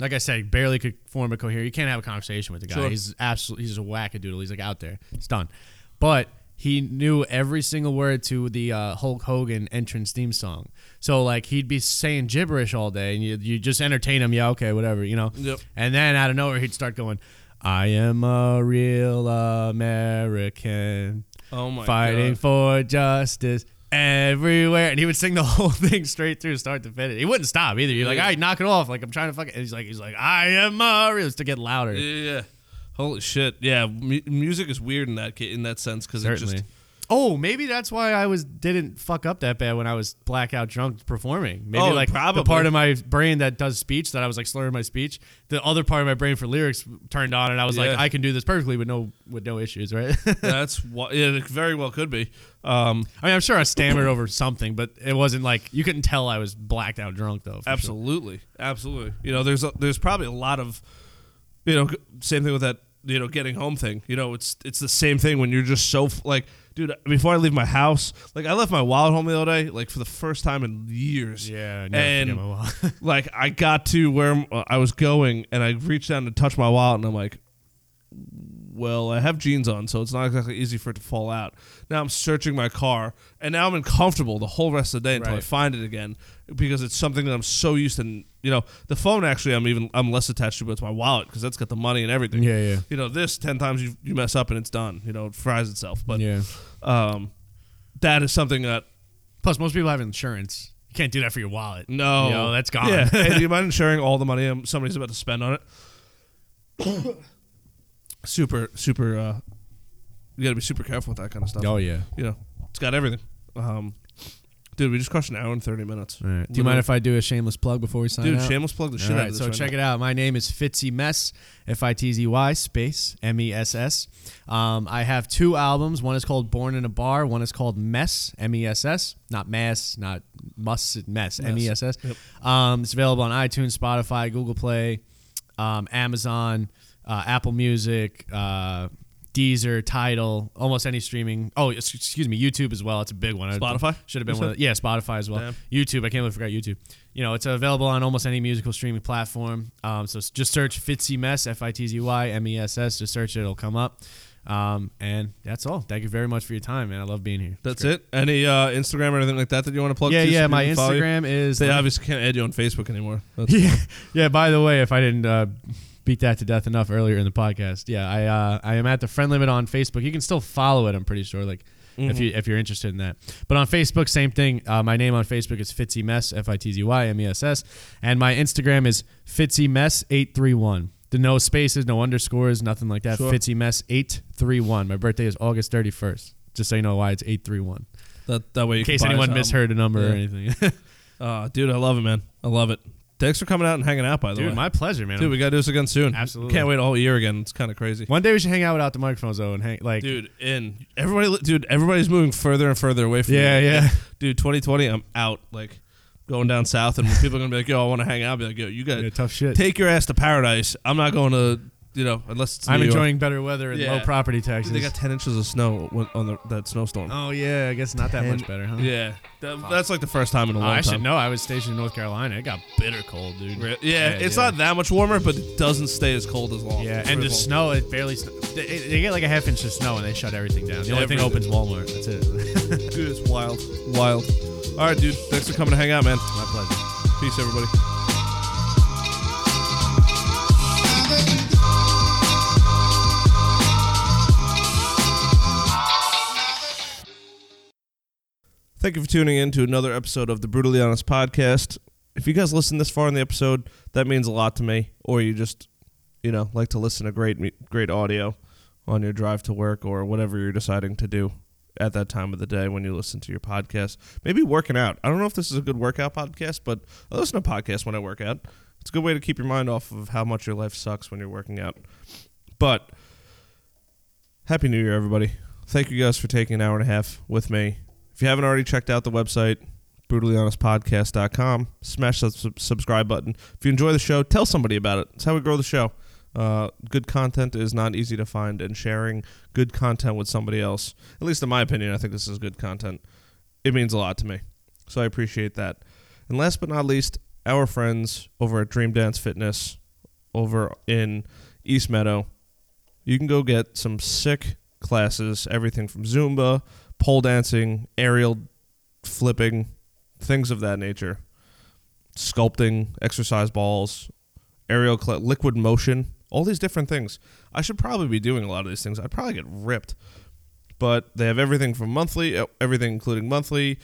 like I said, barely could form a coherent. You can't have a conversation with the guy. Sure. He's absolutely he's a wackadoodle. He's like out there. It's done. But he knew every single word to the uh, Hulk Hogan entrance theme song. So like he'd be saying gibberish all day, and you you just entertain him. Yeah, okay, whatever, you know. Yep. And then out of nowhere, he'd start going, "I am a real American, Oh my fighting god. for justice." Everywhere, and he would sing the whole thing straight through, start to finish. He wouldn't stop either. You're like, Yeah. "All right, knock it off!" Like I'm trying to fuck it. And he's like, "He's like, I am a real," it's to get louder. Yeah, yeah. Holy shit. Yeah, mu- music is weird in that in that sense because it just Oh, maybe that's why I was didn't fuck up that bad when I was blackout drunk performing. Maybe Oh, like probably. the part of my brain that does speech that I was like slurring my speech, the other part of my brain for lyrics turned on, and I was like, Yeah. I can do this perfectly with no with no issues, right? that's what yeah, it very well could be. Um, I mean, I'm sure I stammered over something, but it wasn't like you couldn't tell I was blacked out drunk though. for sure. absolutely, absolutely. You know, there's a, there's probably a lot of, you know, same thing with that. You know, getting home thing. You know, it's it's the same thing when you're just so f- like, dude. Before I leave my house, like I left my wallet home the other day, like for the first time in years. Yeah, I And- my wallet. like I got to where uh, I was going, and I reached down to touch my wallet, and I'm like, well, I have jeans on, so it's not exactly easy for it to fall out. Now I'm searching my car, and now I'm uncomfortable the whole rest of the day until I find it again because it's something that I'm so used to. You know, the phone actually I'm even I'm less attached to, but it's my wallet because that's got the money and everything. Yeah, yeah. You know, this ten times you you mess up and it's done. You know, it fries itself. But yeah. um, that is something that Plus, most people have insurance. You can't do that for your wallet. no, Yo, that's gone. Yeah, hey, do you mind insuring all the money um, somebody's about to spend on it? super, super. Uh, you got to be super careful with that kind of stuff. Oh yeah. You know, it's got everything. Um, dude, we just crushed an hour and thirty minutes. All right. Do you mind if I do a shameless plug before we sign Dude, out? shameless plug the shit All out right, of this. so right check now. it out. My name is Fitzy Mess, F I T Z Y space M E S S. Um, I have two albums. One is called Born in a Bar. One is called Mess, M E S S. Not Mass, not Must, Mess, M E S S. Yep. Um, It's available on iTunes, Spotify, Google Play, um, Amazon, uh, Apple Music, uh, Deezer, Tidal, almost any streaming. Oh, excuse me, YouTube as well. It's a big one. Spotify? should have been one. Of, yeah, Spotify as well. Damn. YouTube. I can't believe I forgot YouTube. You know, it's available on almost any musical streaming platform. Um, so just search Fitzy Mess, F I T Z Y M E S S. Just search it; it'll come up. Um, and that's all. Thank you very much for your time, man. I love being here. That's it. Any uh, Instagram or anything like that that you want to plug? Yeah, to yeah. people My can follow you? Instagram is. They obviously can't add you on Facebook anymore. That's- yeah, yeah. By the way, if I didn't uh, beat that to death enough earlier in the podcast, yeah, I uh, I am at the friend limit on Facebook. You can still follow it. I'm pretty sure. Like if you if you're interested in that. But on Facebook, same thing. Uh, my name on Facebook is Fitzy Mess, F I T Z Y M E S S, and my Instagram is Fitzy Mess eight three one. The no spaces, no underscores, nothing like that. Sure. Fitzy Mess eight three one. My birthday is August thirty first. Just so you know why it's eight three one. That that way, you In case anyone misheard a number or anything. Uh, dude, I love it, man. I love it. Thanks for coming out and hanging out. By the Dude, way, my pleasure, man. dude, we gotta do this again soon. Absolutely. Can't wait a whole year again. It's kind of crazy. One day we should hang out without the microphones though, and hang like Dude, in everybody, li- dude, everybody's moving further and further away from Yeah, me. yeah. Dude, 2020, I'm out. Like going down south, and when people are gonna be like, "Yo, I want to hang out," I'll be like, "Yo, you got Yeah, tough shit. take your ass to paradise." I'm not going to, you know, unless it's I'm New York. enjoying better weather and Yeah. low property taxes. They got 10 inches of snow when- on the, that snowstorm. oh yeah, I guess not that much better, huh? Yeah, that, that's like the first time in a Oh, long I should know. I was stationed in North Carolina. It got bitter cold, dude. Re- Yeah, it's not that much warmer, but it doesn't stay as cold as long. Yeah, for and the as long. snow, it barely. Sn- they, they get like a half inch of snow and they shut everything down. The only thing Everything. opens Walmart. That's it. Dude, it's wild. Wild. All right, dude. Thanks for coming to hang out, man. My pleasure. Peace, everybody. Thank you for tuning in to another episode of the Brutally Honest Podcast. If you guys listen this far in the episode, that means a lot to me. Or you just, you know, like to listen to great, great audio on your drive to work or whatever you're deciding to do at that time of the day when you listen to your podcast. Maybe working out. I don't know if this is a good workout podcast, but I listen to podcasts when I work out. It's a good way to keep your mind off of how much your life sucks when you're working out. But Happy New Year, everybody. Thank you guys for taking an hour and a half with me. If you haven't already checked out the website, brutallyhonestpodcast.com, smash that sub- subscribe button. If you enjoy the show, tell somebody about it. It's how we grow the show. Uh, good content is not easy to find, and sharing good content with somebody else, at least in my opinion, I think this is good content. It means a lot to me. So I appreciate that. And last but not least, our friends over at Dream Dance Fitness over in East Meadow. You can go get some sick classes, everything from Zumba, pole dancing, aerial flipping, things of that nature. Sculpting, exercise balls, aerial cl- liquid motion, all these different things. I should probably be doing a lot of these things. I'd probably get ripped. But they have everything from monthly, everything including monthly.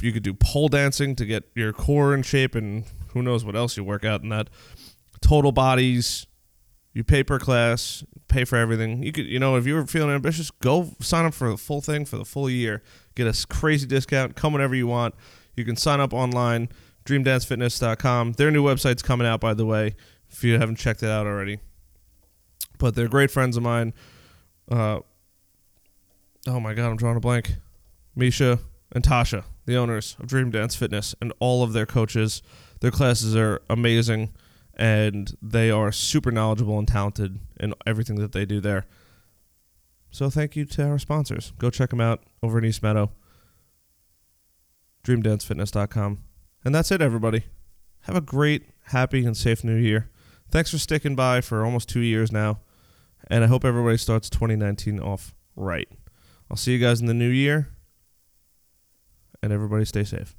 You could do pole dancing to get your core in shape and who knows what else you work out in that. Total bodies, you pay per class, pay for everything. You could, you know, if you were feeling ambitious, go sign up for the full thing for the full year. Get a crazy discount. Come whenever you want. You can sign up online, dreamdancefitness.com. Their new website's coming out, by the way, if you haven't checked it out already. But they're great friends of mine. Uh, oh my God, I'm drawing a blank. Misha and Tasha, the owners of Dream Dance Fitness, and all of their coaches. Their classes are amazing and they are super knowledgeable and talented in everything that they do there. So thank you to our sponsors. Go check them out over in East Meadow. DreamDanceFitness.com. And that's it, everybody. Have a great, happy, and safe new year. Thanks for sticking by for almost two years now. And I hope everybody starts 2019 off right. I'll see you guys in the new year. And everybody stay safe.